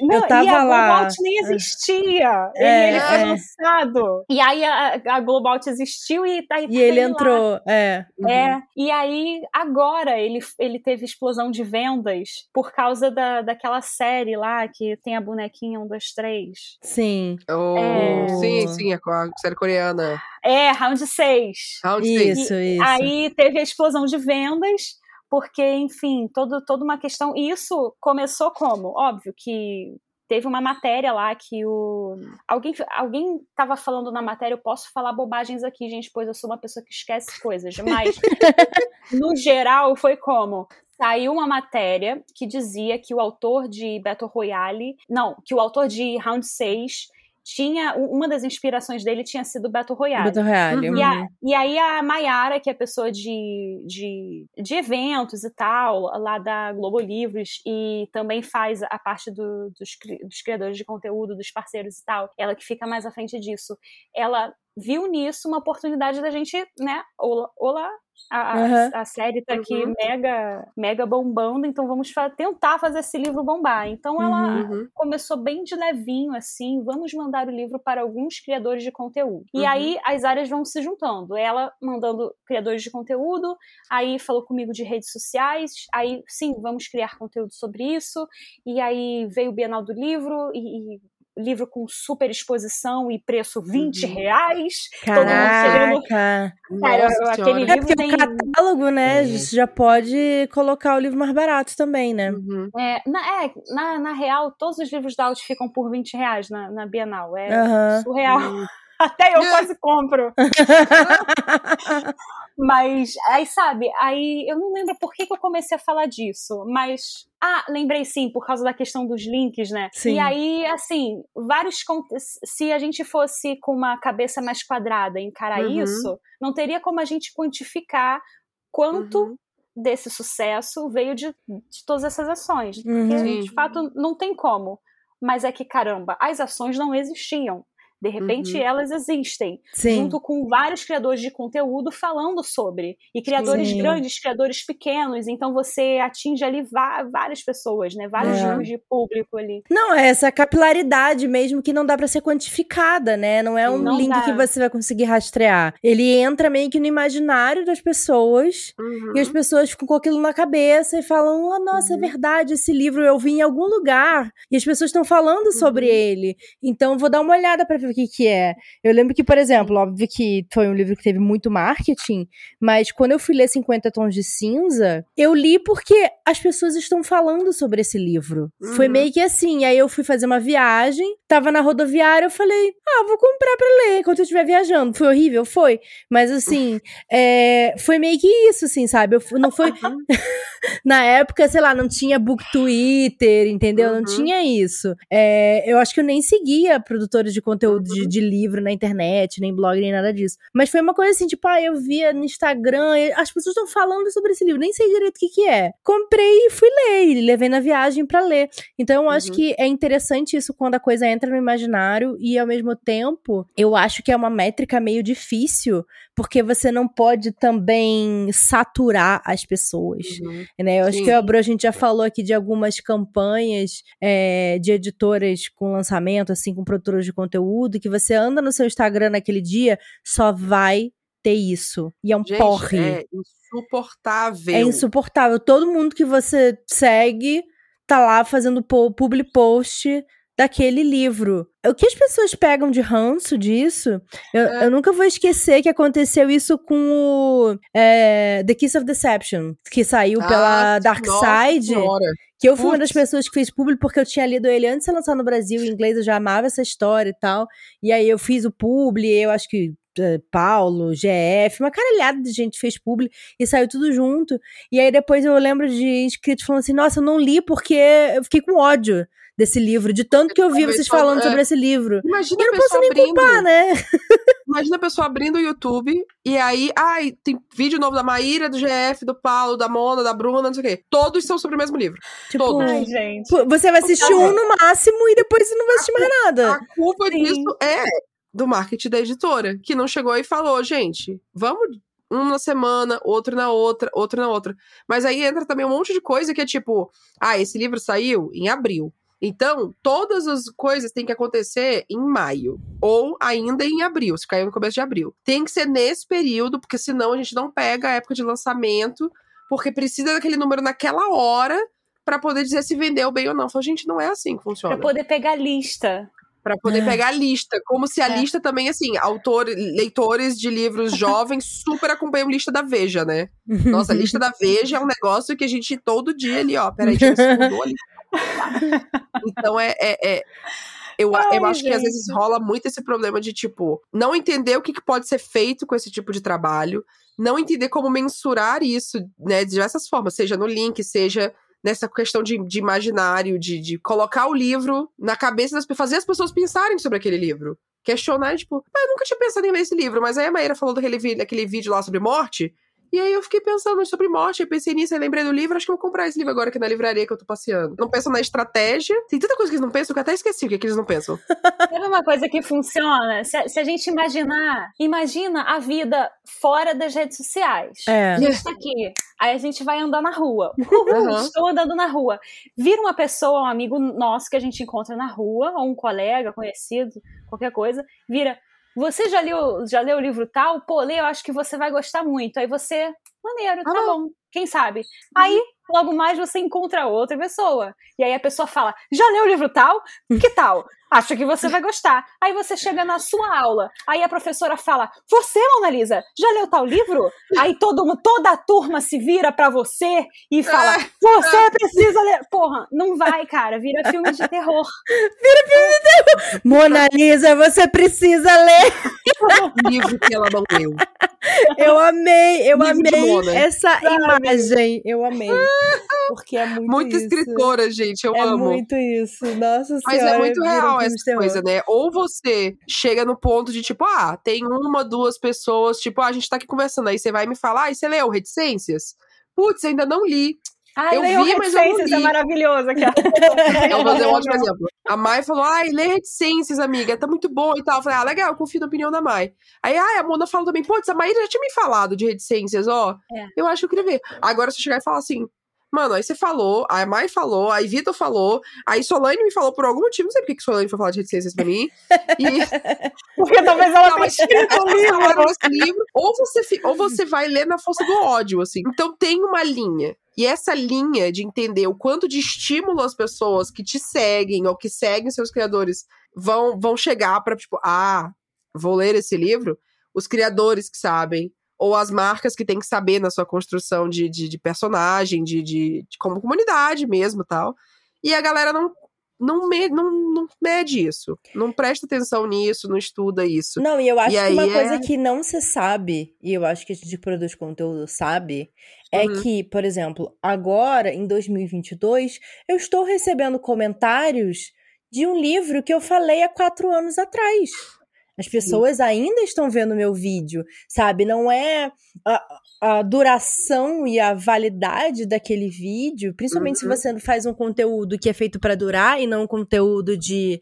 Não, Eu tava e a lá. Globalt nem existia. É, ele, ele foi é. lançado. E aí a, a Globalt existiu e tá E ele lá. entrou, é. Uhum. É, e aí agora ele, ele teve explosão de vendas por causa da, daquela série lá que tem a bonequinha 1, 2, 3. Sim. Oh, É. Sim, sim, é com a série coreana. É, round 6. Round seis. Isso, isso. Aí teve a explosão de vendas, porque, enfim, todo, toda uma questão. E isso começou como? Óbvio que teve uma matéria lá que o. Alguém alguém estava falando na matéria, eu posso falar bobagens aqui, gente, pois eu sou uma pessoa que esquece coisas. Mas, [laughs] no geral, foi como? Saiu uma matéria que dizia que o autor de Battle Royale. Não, que o autor de Round 6 tinha. Uma das inspirações dele tinha sido Battle Royale. Battle Royale. Uhum. E, a- e aí a Maiara, que é pessoa de, de, de eventos e tal, lá da Globo Livros, e também faz a parte do- dos, dos criadores de conteúdo, dos parceiros e tal, ela que fica mais à frente disso, ela viu nisso uma oportunidade da gente, né, olá, olá a, Uhum. a série tá aqui Uhum. mega, mega bombando, então vamos fa- tentar fazer esse livro bombar. Então ela, Uhum. começou bem de levinho, assim, vamos mandar o livro para alguns criadores de conteúdo. E Uhum. aí as áreas vão se juntando. Ela mandando criadores de conteúdo, aí falou comigo de redes sociais, aí sim, vamos criar conteúdo sobre isso. E aí veio o Bienal do Livro e. e Livro com super exposição e preço 20 Uhum. reais. Todo mundo querendo. Caraca. Cara, Nossa aquele. É livro porque tem. o catálogo, né, É. já pode colocar o livro mais barato também, né? Uhum. É, na, é, na, na real, todos os livros da Alt ficam por 20 reais na, na Bienal. É Aham. surreal. Uhum. [laughs] Até eu É. [laughs] quase compro. [laughs] Mas, aí sabe, aí eu não lembro por que, que eu comecei a falar disso, mas. Ah, lembrei sim, por causa da questão dos links, né? Sim. E aí, assim, vários. Se a gente fosse com uma cabeça mais quadrada encarar Uhum. isso, não teria como a gente quantificar quanto Uhum. desse sucesso veio de, de todas essas ações. Uhum. Porque, de fato, não tem como. Mas é que, caramba, as ações não existiam. De repente, Uhum. elas existem, Sim. junto com vários criadores de conteúdo falando sobre. E criadores Sim. grandes, criadores pequenos. Então, você atinge ali várias pessoas, né? Vários É. de público ali. Não, é essa capilaridade mesmo que não dá pra ser quantificada, né? Não é um Não link dá. que você vai conseguir rastrear. Ele entra meio que no imaginário das pessoas Uhum. e as pessoas ficam com aquilo na cabeça e falam: "Oh, nossa, é Uhum. verdade, esse livro eu vi em algum lugar e as pessoas estão falando sobre Uhum. ele. Então vou dar uma olhada pra ver o que que é". Eu lembro que, por exemplo, óbvio que foi um livro que teve muito marketing, mas quando eu fui ler 50 tons de cinza, eu li porque as pessoas estão falando sobre esse livro. Foi Uhum. meio que assim. Aí eu fui fazer uma viagem, tava na rodoviária, eu falei, ah, vou comprar pra ler enquanto eu estiver viajando. Foi horrível? Foi. Mas assim, é, foi meio que isso, assim, sabe? Eu não foi. [laughs] Na época, sei lá, não tinha book Twitter, entendeu? Não Uhum. tinha isso. É, eu acho que eu nem seguia produtores de conteúdo de, Uhum. de livro na internet, nem blog, nem nada disso. Mas foi uma coisa assim, tipo, ah, eu via no Instagram, as pessoas estão falando sobre esse livro, nem sei direito o que que é. Comprei e fui ler, e levei na viagem pra ler. Então eu acho Uhum. que é interessante isso quando a coisa entra no imaginário e ao mesmo tempo, eu acho que é uma métrica meio difícil, porque você não pode também saturar as pessoas Uhum. né? Eu acho Sim. que a Bru, a gente já falou aqui de algumas campanhas é, de editoras com lançamento, assim, com produtoras de conteúdo, que você anda no seu Instagram naquele dia, só vai ter isso. E é um Gente, porre. é insuportável. É insuportável. Todo mundo que você segue tá lá fazendo public post daquele livro. O que as pessoas pegam de ranço disso, eu, É. eu nunca vou esquecer que aconteceu isso com o é, The Kiss of Deception, que saiu pela Ah, Dark Side. senhora. Que eu fui uma das Putz. pessoas que fez público porque eu tinha lido ele antes de ser lançado no Brasil em inglês, eu já amava essa história e tal. E aí eu fiz o publi, eu acho que eh, Paulo, GF, uma caralhada de gente fez publi e saiu tudo junto. E aí depois eu lembro de inscritos falando assim: "Nossa, eu não li porque eu fiquei com ódio desse livro, de tanto que eu vi vocês falando é. sobre esse livro". Imagina eu a não posso pessoa nem abrindo. culpar, né? [laughs] Imagina a pessoa abrindo o YouTube e aí, ai, tem vídeo novo da Maíra, do GF, do Paulo, da Mona, da Bruna, não sei o quê. Todos são sobre o mesmo livro. Tipo, Todos. Ai, gente. você vai assistir um no máximo e depois você não vai assistir mais nada. A culpa Sim. disso é do marketing da editora, que não chegou e falou, gente, vamos um na semana, outro na outra, outro na outra. Mas aí entra também um monte de coisa que é tipo, ah, esse livro saiu em abril. Então, todas as coisas têm que acontecer em maio. Ou ainda em abril, se caiu no começo de abril. Tem que ser nesse período, porque senão a gente não pega a época de lançamento, porque precisa daquele número naquela hora pra poder dizer se vendeu bem ou não. Fala, gente, não é assim que funciona Pra poder pegar a lista. Pra poder É. pegar a lista. Como se a É. lista também, assim, autor, leitores de livros [laughs] jovens super acompanham lista da Veja, né? [laughs] Nossa, a lista da Veja é um negócio que a gente todo dia ali, ó. Peraí, ver se [laughs] mudou ali. Então é. é, é- eu, a- eu Ai, acho que às vezes gente. rola muito esse problema de, tipo, não entender o que, que pode ser feito com esse tipo de trabalho, não entender como mensurar isso, né, de diversas formas, seja no link, seja nessa questão de, de imaginário, de, de colocar o livro na cabeça das pessoas, fazer as pessoas pensarem sobre aquele livro. Questionar, tipo, ah, eu nunca tinha pensado em ler esse livro, mas aí a Maíra falou daquele, daquele vídeo lá sobre morte. E aí eu fiquei pensando sobre morte, eu pensei nisso, aí lembrei do livro, acho que eu vou comprar esse livro agora aqui na livraria que eu tô passeando. Não pensam na estratégia. Tem tanta coisa que eles não pensam que eu até esqueci o que, que eles não pensam. [laughs] Sabe uma coisa que funciona? Se, a- se a gente imaginar, imagina a vida fora das redes sociais. É. Tá aqui, aí a gente vai andar na rua. [laughs] Uhul, Aham. Estou andando na rua. Vira uma pessoa, um amigo nosso que a gente encontra na rua, ou um colega, conhecido, qualquer coisa, vira. Você já leu, já leu o livro tal? Pô, lê, eu acho que você vai gostar muito. Aí você, maneiro, tá Ah, bom, quem sabe? Aí, logo mais, você encontra outra pessoa. E aí a pessoa fala: Já leu o livro tal? Que tal? Acho que você vai gostar. Aí você chega na sua aula, aí a professora fala: Você, Mona Lisa, já leu tal livro? Aí todo mundo, toda a turma se vira pra você e fala: Você precisa ler. Porra, não vai, cara, vira filme de terror. Mona Lisa, você precisa ler. livro que ela não leu. Eu amei, eu Livro de amei essa imagem. Eu amei. Porque é muito Muita isso. escritora, gente, eu É amo. muito isso. Nossa Mas senhora. é muito real essa terror. coisa, né? Ou você chega no ponto de, tipo, ah, tem uma, duas pessoas, tipo, ah, a gente tá aqui conversando, aí você vai me falar, ah, e você leu Reticências? Putz, ainda não li. Ai, eu vi, mas eu não Reticências, é li. maravilhoso aqui. [laughs] Eu vou dar um ótimo exemplo. A Mai falou, ai, lê reticências, amiga, tá muito bom e tal. Eu falei, ah, legal, eu confio na opinião da Mai. Aí, ai, a Mona falou também, putz, a Maíra já tinha me falado de reticências, ó. É. Eu acho que eu queria ver. Agora, se eu chegar e falar assim, mano, aí você falou, a Mai falou, aí Vitor falou, aí Solane me falou por algum motivo, não sei porque que Solane foi falar de reticências pra mim. E [laughs] Porque talvez ela tenha escrito livro, esse livro, ou você, ou você vai ler na força do ódio, assim. Então tem uma linha. E essa linha de entender o quanto de estímulo as pessoas que te seguem ou que seguem seus criadores vão, vão chegar pra, tipo, ah, vou ler esse livro, os criadores que sabem, ou as marcas que têm que saber na sua construção de, de, de personagem, de, de, de como comunidade mesmo tal. E a galera não, não, me, não, não mede isso, não presta atenção nisso, não estuda isso. Não, e eu acho E que uma aí coisa é- que não se sabe, e eu acho que a gente produz conteúdo sabe, é Uhum. que, por exemplo, agora, em 2022, eu estou recebendo comentários de um livro que eu falei há quatro anos atrás. As pessoas ainda estão vendo meu vídeo, sabe? Não é a, a duração e a validade daquele vídeo, principalmente Uhum. se você faz um conteúdo que é feito para durar e não um conteúdo de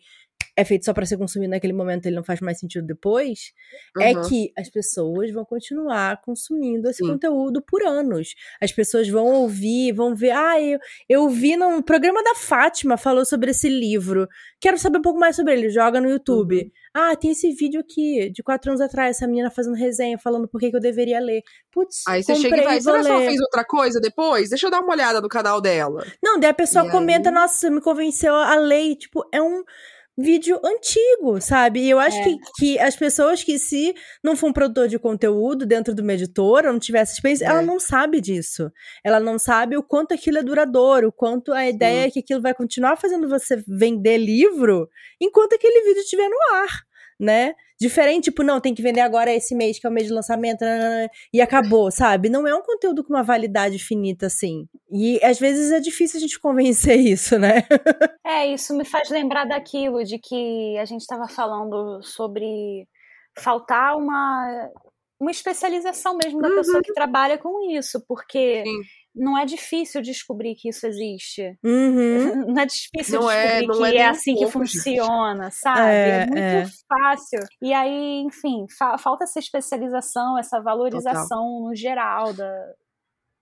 é feito só para ser consumido naquele momento, ele não faz mais sentido depois, é Uhum. que as pessoas vão continuar consumindo esse Sim. conteúdo por anos. As pessoas vão ouvir, vão ver, ah, eu, eu vi no programa da Fátima, falou sobre esse livro, quero saber um pouco mais sobre ele, joga no YouTube. Uhum. Ah, tem esse vídeo aqui, de quatro anos atrás, essa menina fazendo resenha, falando por que que eu deveria ler. Putz, Aí você chega e vai, será que ela fez outra coisa depois? Deixa eu dar uma olhada no canal dela. Não, daí a pessoa E comenta, aí? nossa, me convenceu a ler. Tipo, é um vídeo antigo, sabe? E eu acho É. que, que as pessoas que, se não for um produtor de conteúdo dentro de uma editora, não tivesse experiência, É. ela não sabe disso. Ela não sabe o quanto aquilo é duradouro, o quanto a ideia é que aquilo vai continuar fazendo você vender livro enquanto aquele vídeo estiver no ar, né? Diferente, tipo, não, tem que vender agora esse mês, que é o mês de lançamento, nananana, e acabou, sabe? Não é um conteúdo com uma validade finita assim. E às vezes é difícil a gente convencer [laughs] isso, né? É, isso me faz lembrar daquilo de que a gente estava falando sobre faltar uma, uma especialização mesmo da Uhum. pessoa que trabalha com isso, porque Sim. Não é difícil descobrir que isso existe. Uhum. [laughs] Não é difícil Não é- descobrir não é que é, um assim que pouco, gente. funciona, [laughs] sabe? É, É, muito é. fácil. E aí, enfim, fa- falta essa especialização, essa valorização no geral da,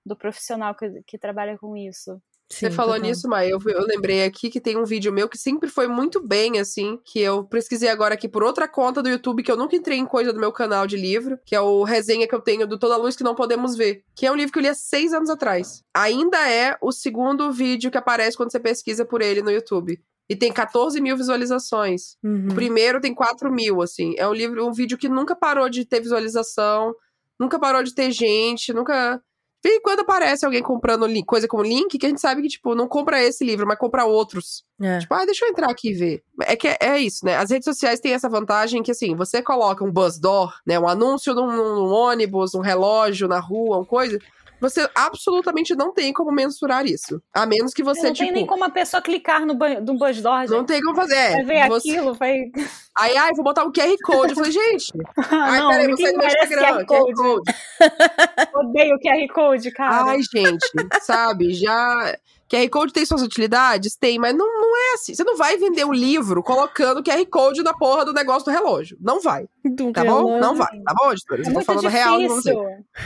do profissional que, que trabalha com isso. Você Sim, falou total. nisso, Maia. Eu, eu lembrei aqui que tem um vídeo meu que sempre foi muito bem, assim, que eu pesquisei agora aqui por outra conta do YouTube, que eu nunca entrei em coisa do meu canal de livro, que é o resenha que eu tenho do Toda Luz que Não Podemos Ver, que é um livro que eu li há seis anos atrás. Ainda é o segundo vídeo que aparece quando você pesquisa por ele no YouTube. E tem 14 mil visualizações. Uhum. O primeiro tem 4 mil, assim. É um livro, um vídeo que nunca parou de ter visualização, nunca parou de ter gente, nunca. Em quando aparece alguém comprando coisa com link, que a gente sabe que, tipo, não compra esse livro, mas compra outros. É. Tipo, ah, deixa eu entrar aqui e ver. É que é, é isso, né? As redes sociais têm essa vantagem que, assim, você coloca um buzz door, né? Um anúncio num, num ônibus, um relógio na rua, uma coisa. Você absolutamente não tem como mensurar isso. A menos que você, não tipo. tem nem como a pessoa clicar no, no Buzzdoor, Não tem como fazer. É, Vai ver você- aquilo, vai. [laughs] Aí, ai, vou botar um QR Code. Eu falei, gente, [laughs] ai, não, peraí, vou sair ninguém do meu merece Instagram. QR Code. [laughs] Odeio QR Code, cara. Ai, gente, sabe? Já. QR Code tem suas utilidades? Tem, mas não, não é assim. Você não vai vender um livro colocando QR Code na porra do negócio do relógio. Não vai, tá bom? Não vai, tá bom, editora? é Eu tô falando real com você.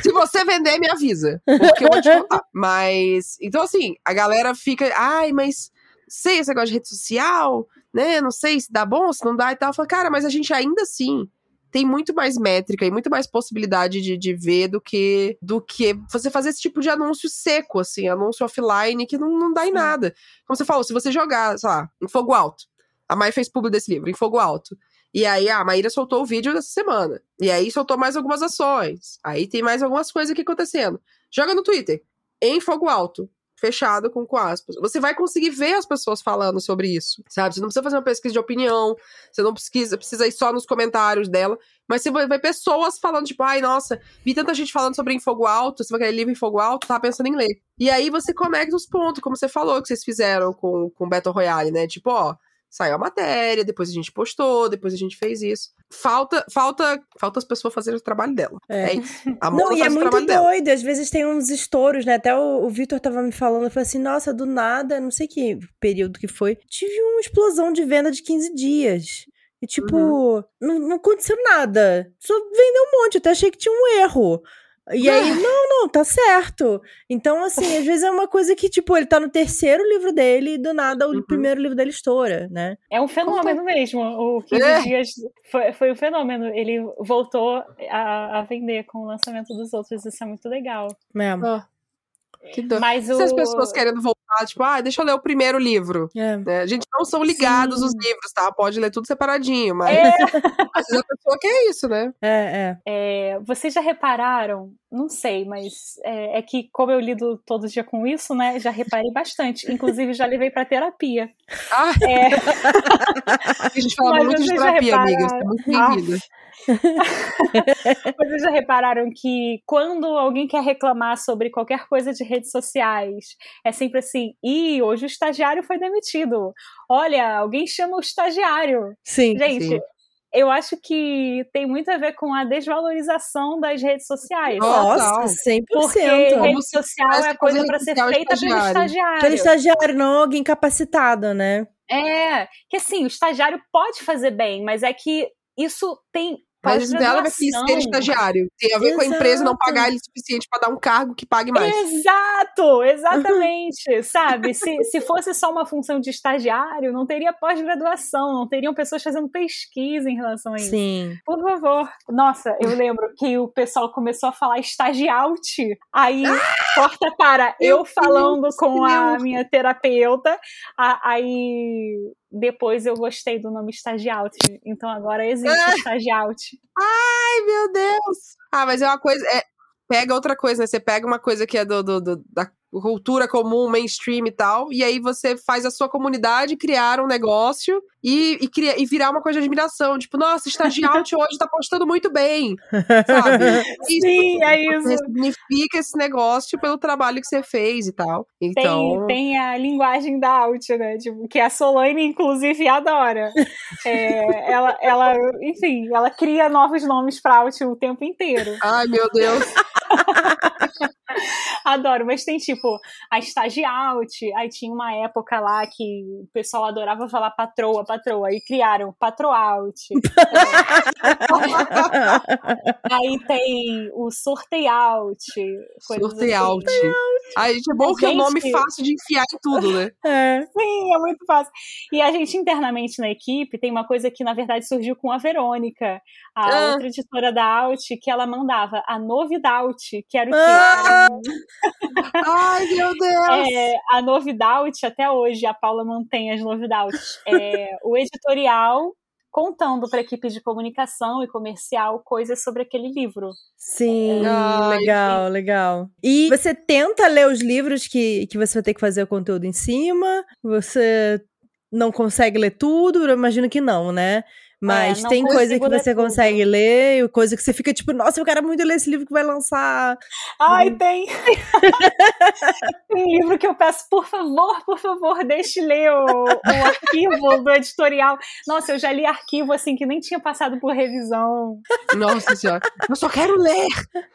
Se você vender, me avisa. Porque eu vou te contar. [laughs] Mas. Então, assim, a galera fica. Ai, mas. Sei esse negócio de rede social, né? Não sei se dá bom, se não dá e tal. Fala, cara, mas a gente ainda assim tem muito mais métrica e muito mais possibilidade de, de ver do que do que você fazer esse tipo de anúncio seco, assim, anúncio offline que não, não dá em nada. Como você falou, se você jogar, sei lá, em fogo alto. A Mai fez público desse livro, em fogo alto. E aí a Maíra soltou o vídeo dessa semana. E aí soltou mais algumas ações. Aí tem mais algumas coisas aqui acontecendo. Joga no Twitter, em fogo alto. Fechado com, aspas. Você vai conseguir ver as pessoas falando sobre isso, sabe? Você não precisa fazer uma pesquisa de opinião, você não precisa, precisa ir só nos comentários dela, mas você vai ver pessoas falando, tipo, ai, nossa, vi tanta gente falando sobre em fogo alto, você vai querer livro em fogo alto, tava pensando em ler. E aí você conecta os pontos, como você falou que vocês fizeram com, com Battle Royale, né? Tipo, ó, saiu a matéria, depois a gente postou, depois a gente fez isso. falta, falta, falta as pessoas fazerem o trabalho dela. É, é isso. A [laughs] Não, e é muito doido. Às vezes tem uns estouros, né? Até o, o Vitor tava me falando, eu falei assim, nossa, do nada, não sei que período que foi, tive uma explosão de venda de 15 dias. E, tipo, uhum. não, não aconteceu nada. Só vendeu um monte. Até achei que tinha um erro. E aí, [laughs] não, não, tá certo. Então, assim, às vezes é uma coisa que, tipo, ele tá no terceiro livro dele e do nada o uhum. primeiro livro dele estoura, né? É um fenômeno mesmo. O 15 é. dias foi, foi um fenômeno. Ele voltou a, a vender com o lançamento dos outros. Isso é muito legal. Mesmo. Oh. Que do... Mas Se o... as pessoas querendo voltar, tipo, ah, deixa eu ler o primeiro livro. É. Né? A gente não são ligados Sim. os livros, tá? Pode ler tudo separadinho, mas é. [laughs] às vezes a pessoa quer isso, né? É, é. é vocês já repararam? Não sei, mas é, é, que como eu lido todo dia com isso, né? Já reparei bastante. Inclusive, já levei pra terapia. Ah! É... [laughs] a gente fala muito de terapia, amiga. Você é muito bem-vinda. Vocês já repararam que quando alguém quer reclamar sobre qualquer coisa de redes sociais, é sempre assim: ih, hoje o estagiário foi demitido. Olha, alguém chama o estagiário. Sim. Gente, sim. Eu acho que tem muito a ver com a desvalorização das redes sociais. Nossa, 100%. Porque rede social é coisa para ser feita pelo estagiário. Pelo estagiário, não alguém capacitado, né? É, que assim, o estagiário pode fazer bem, mas é que isso tem mas dela vai ser estagiário. Tem a ver Exato. com a empresa não pagar ele o suficiente para dar um cargo que pague mais. Exato, exatamente. [laughs] sabe? Se, se fosse só uma função de estagiário, não teria pós-graduação, não teriam pessoas fazendo pesquisa em relação a isso. Sim. Por favor. Nossa, eu lembro que o pessoal começou a falar estagiaute. Aí ah! corta para eu falando com a minha terapeuta. Aí depois eu gostei do nome estagiaute. Então agora existe ah. estagiaute. Ai, meu Deus! Ah, mas é uma coisa. É, pega outra coisa, né? Você pega uma coisa que é do, do, do da cultura comum, mainstream e tal, e aí você faz a sua comunidade criar um negócio e, e, criar, e virar uma coisa de admiração. Tipo, nossa, estagiante [laughs] hoje tá postando muito bem, sabe? [laughs] Sim, é isso. Significa esse negócio pelo trabalho que você fez e tal. Então... Tem, tem a linguagem da Alt, né? Tipo, que a Solane, inclusive, adora. [laughs] É, ela, ela, enfim, ela cria novos nomes pra Alt o tempo inteiro. Ai, meu Deus. [laughs] Adoro, mas tem tipo a estagiaute, aí tinha uma época lá que o pessoal adorava falar patroa, patroa, aí criaram patroaute. é. [laughs] aí tem o sorteiout. Sorteiout. Assim. Ai, gente, é bom que é um nome fácil de enfiar em tudo, né? [laughs] É. Sim, é muito fácil. E a gente internamente na equipe tem uma coisa que na verdade surgiu com a Verônica, a ah. outra editora da Out, que ela mandava a novidade, que era o ah. Ai, meu Deus! É, a novidade, até hoje, a Paula mantém as novidades. É, o editorial contando para a equipe de comunicação e comercial coisas sobre aquele livro. Sim, é, legal, legal. E você tenta ler os livros que, que você vai ter que fazer o conteúdo em cima? Você não consegue ler tudo? Eu imagino que não, né? Mas é, tem coisa que você consegue ler, coisa que você fica tipo, nossa, eu quero muito ler esse livro que vai lançar. Ai, hum. tem. [laughs] tem livro que eu peço, por favor, por favor, deixe ler o, o arquivo do editorial. Nossa, eu já li arquivo assim que nem tinha passado por revisão. Nossa senhora, eu só quero ler.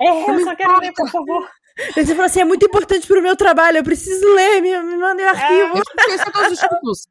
É, eu só quero ler, por favor. Você falou assim: é muito importante pro meu trabalho, eu preciso ler, me, me mandem o arquivo. É, eu todos os títulos.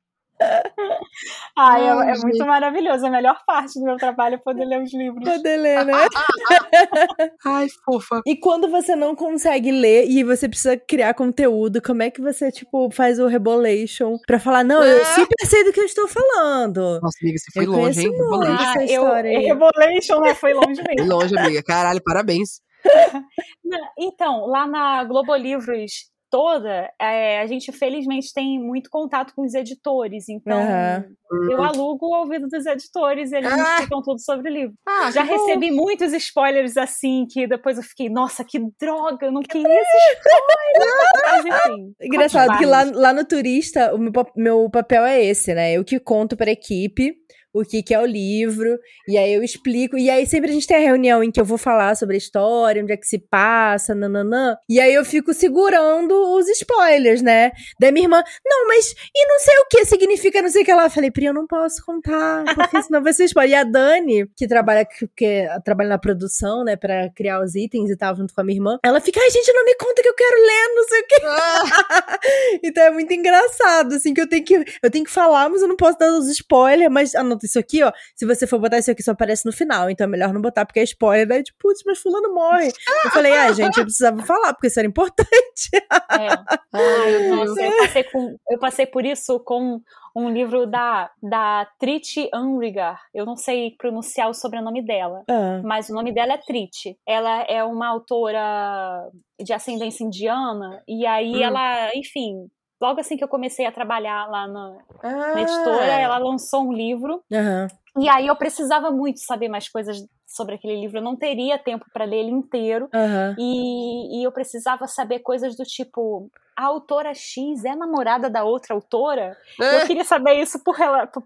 Ai, é, é, muito maravilhoso. A melhor parte do meu trabalho é poder ler os livros. Poder ler, né? [laughs] Ai, fofa. E quando você não consegue ler e você precisa criar conteúdo, como é que você, tipo, faz o rebolation pra falar, não, eu super sei do que eu estou falando. Nossa, amiga, você foi eu longe, hein? Rebolation. Ah, eu, rebolation, né? Foi longe mesmo. Foi longe, amiga. Caralho, parabéns. [laughs] então, lá na Globo Livros toda, é, a gente felizmente tem muito contato com os editores, então uhum. eu alugo o ouvido dos editores e eles ah. me explicam tudo sobre o livro. Ah, Já recebi bom. muitos spoilers assim, que depois eu fiquei, nossa, que droga, eu não queria esse spoiler. Mas enfim. [laughs] Engraçado que lá, lá no Turista, o meu, meu papel é esse, né? Eu que conto pra equipe o que, que é o livro, e aí eu explico, e aí sempre a gente tem a reunião em que eu vou falar sobre a história, onde é que se passa, nananã, e aí eu fico segurando os spoilers, né? Daí minha irmã, não, mas e não sei o que significa, não sei o que lá. Eu falei, Pri, eu não posso contar, porque [laughs] senão vai ser spoiler. E a Dani, que trabalha, que trabalha na produção, né, pra criar os itens e tal, junto com a minha irmã, ela fica, ai, gente, não me conta que eu quero ler, não sei o que. [laughs] então é muito engraçado, assim, que eu tenho que, eu tenho que falar, mas eu não posso dar os spoilers, mas anota isso aqui, ó, se você for botar isso aqui só aparece no final, então é melhor não botar porque é spoiler, daí tipo, putz, mas fulano morre. Eu falei, ah, gente, eu precisava falar, porque isso era importante. é. Ai, [laughs] nossa, eu passei, com, eu passei por isso com um livro da, da Triti Unrigar. Eu não sei pronunciar o sobrenome dela, Ah. mas o nome dela é Triti. Ela é uma autora de ascendência indiana, e aí Hum. ela, enfim, logo assim que eu comecei a trabalhar lá na, na Ah, editora, ela lançou um livro, Aham. e aí eu precisava muito saber mais coisas sobre aquele livro. Eu não teria tempo para ler ele inteiro. Aham. E, e eu precisava saber coisas do tipo: a autora X é namorada da outra autora? É, Eu queria saber isso por,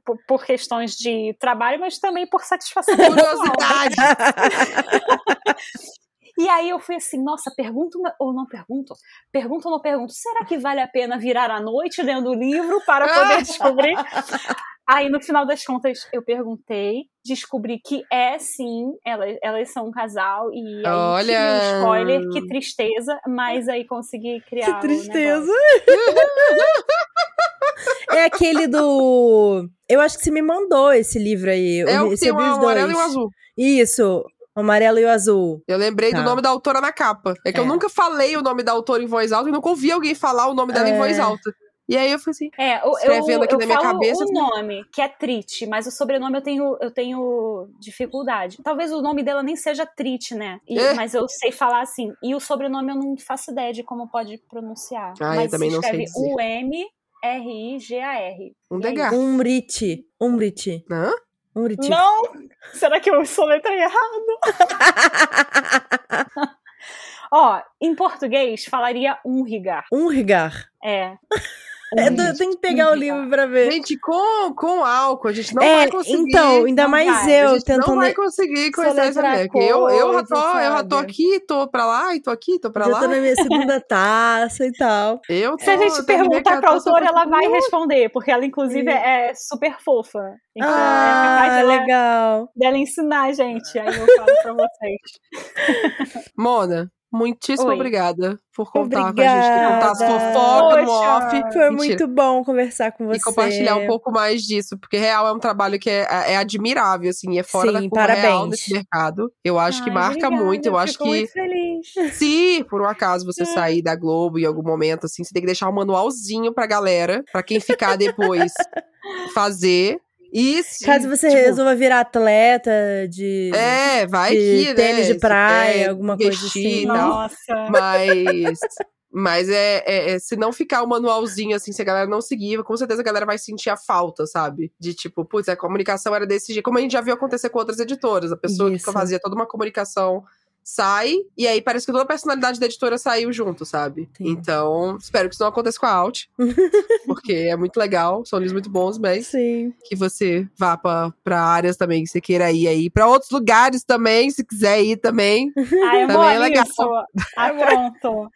por- por- questões de trabalho, mas também por satisfação pessoal. curiosidade. [laughs] E aí eu fui assim, nossa, pergunto ou não pergunto? Pergunto ou não pergunto? Será que vale a pena virar à noite lendo o livro para poder [laughs] descobrir? Aí no final das contas eu perguntei, descobri que é sim, elas, elas são um casal e aí Olha! tive um spoiler, que tristeza, mas aí consegui criar. Que tristeza. negócio. é aquele do. Eu acho que você me mandou esse livro aí. É o que tem o amarelo e o azul. Isso, o amarelo e o azul. Eu lembrei Tá. do nome da autora na capa. É que eu É. nunca falei o nome da autora em voz alta e nunca ouvi alguém falar o nome dela em É. voz alta. E aí eu falei assim, É, eu, eu, Escrevendo aqui eu na minha falo cabeça, o assim. nome, que é Trit, mas o sobrenome eu tenho, eu tenho dificuldade. Talvez o nome dela nem seja Trit, né? E- É. Mas eu sei falar assim. E o sobrenome eu não faço ideia de como pode pronunciar. Ah, eu mas também se não sei escreve dizer. U-M-R-I-G-A-R. um E é degar. isso. Umrit. Umrit. Hã? Umrit. Não! Será que eu soletrei errado? [laughs] Ó, em português falaria Unrigar. Umrigar. É. É, eu tenho que pegar o livro pra ver. Gente, com, com álcool, a gente não é, vai conseguir. então, ainda mais vai. eu gente tentando. não vai conseguir conhecer essa mulher. Eu, eu, já tô, eu já tô aqui, tô pra lá, e tô aqui, tô pra Já lá. tô na minha segunda [laughs] taça e tal. Eu Se a tô- gente eu perguntar pra 14, autora, eu tô- ela vai responder, porque ela, inclusive, é super fofa. Então, é ah, dela, legal. dela ensinar a gente. Aí eu falo pra vocês. Mona, muitíssimo Oi. obrigada por contar com a gente, contar as Obrigada. fofocas no off. Foi Mentira. muito bom conversar com você. E compartilhar um pouco mais disso, porque real é um trabalho que é, é admirável, assim, é fora Sim, da curva real parabéns. desse mercado. Eu acho que Ai, marca obrigada, muito, eu acho que muito feliz. se por um acaso você sair da Globo em algum momento, assim, você tem que deixar um manualzinho pra galera, pra quem ficar depois [laughs] fazer. E se, Caso você tipo, resolva virar atleta de. É, vai de que, né? tênis de se praia, quer alguma coisa assim. Nossa. Mas. Mas é, é- é- se não ficar o manualzinho, assim, se a galera não seguir, com certeza a galera vai sentir a falta, sabe? De tipo, putz, a comunicação era desse jeito. Como a gente já viu acontecer com outras editoras. A pessoa Isso. que fazia toda uma comunicação sai, e aí parece que toda a personalidade da editora saiu junto, sabe? Sim. Então, espero que isso não aconteça com a Alt. [laughs] porque é muito legal, são livros muito bons, mas Sim. que você vá pra, pra áreas também que você queira ir aí. Pra outros lugares também, se quiser ir também. [laughs] Ai, Também é legal. nisso. Ah, pronto.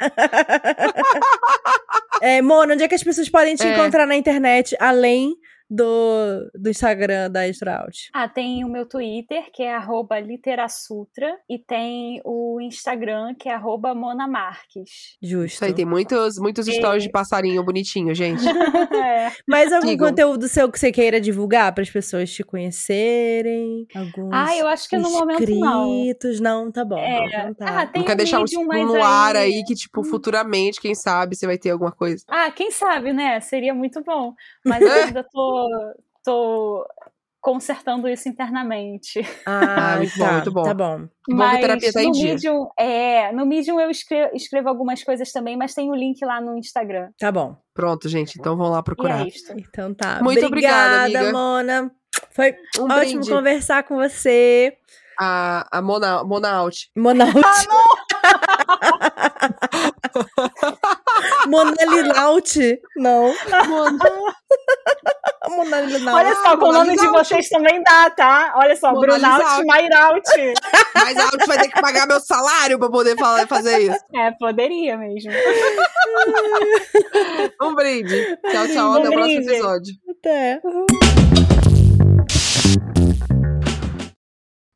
É, Mona, onde é que as pessoas podem te É. encontrar na internet, além do, do Instagram da Extraut? Ah, tem o meu Twitter, que é arroba literasutra, e tem o Instagram, que é arroba monamarques. Justo. Isso aí, tem muitos, muitos É. stories de passarinho bonitinho, gente. [laughs] é. Mais algum Sigam. conteúdo seu que você queira divulgar para as pessoas te conhecerem? Alguns Ah, eu acho que no momento não. inscritos? não. tá bom. É. Então tá. Ah, tem Não quer um deixar um Medium, tipo no ar aí- aí que, tipo, futuramente, quem sabe, você vai ter alguma coisa. Ah, quem sabe, né? Seria muito bom. Mas [laughs] eu ainda tô, tô consertando isso internamente. Ah, Ah, muito bom, tá, muito bom. Tá bom. Bom Mas terapia tá no dia. Medium, é, no Medium eu escrevo, escrevo algumas coisas também, mas tem o link lá no Instagram. Tá bom. Pronto, gente, então vão lá procurar. é. Então tá. Muito obrigada, amiga. Mona. Foi Um ótimo brinde. conversar com você. A, a Mona, Mona Alt. Monaut. Monalilaut. Não. [laughs] Mona, [laughs] Olha só, com o nome de vocês também dá, tá? Olha só, Brunaut, Mairaut. [laughs] Mas a Alt vai ter que pagar meu salário pra poder falar, fazer isso. É, poderia mesmo. [laughs] um brinde. Tchau, tchau. Um até brinde. o próximo episódio. Até.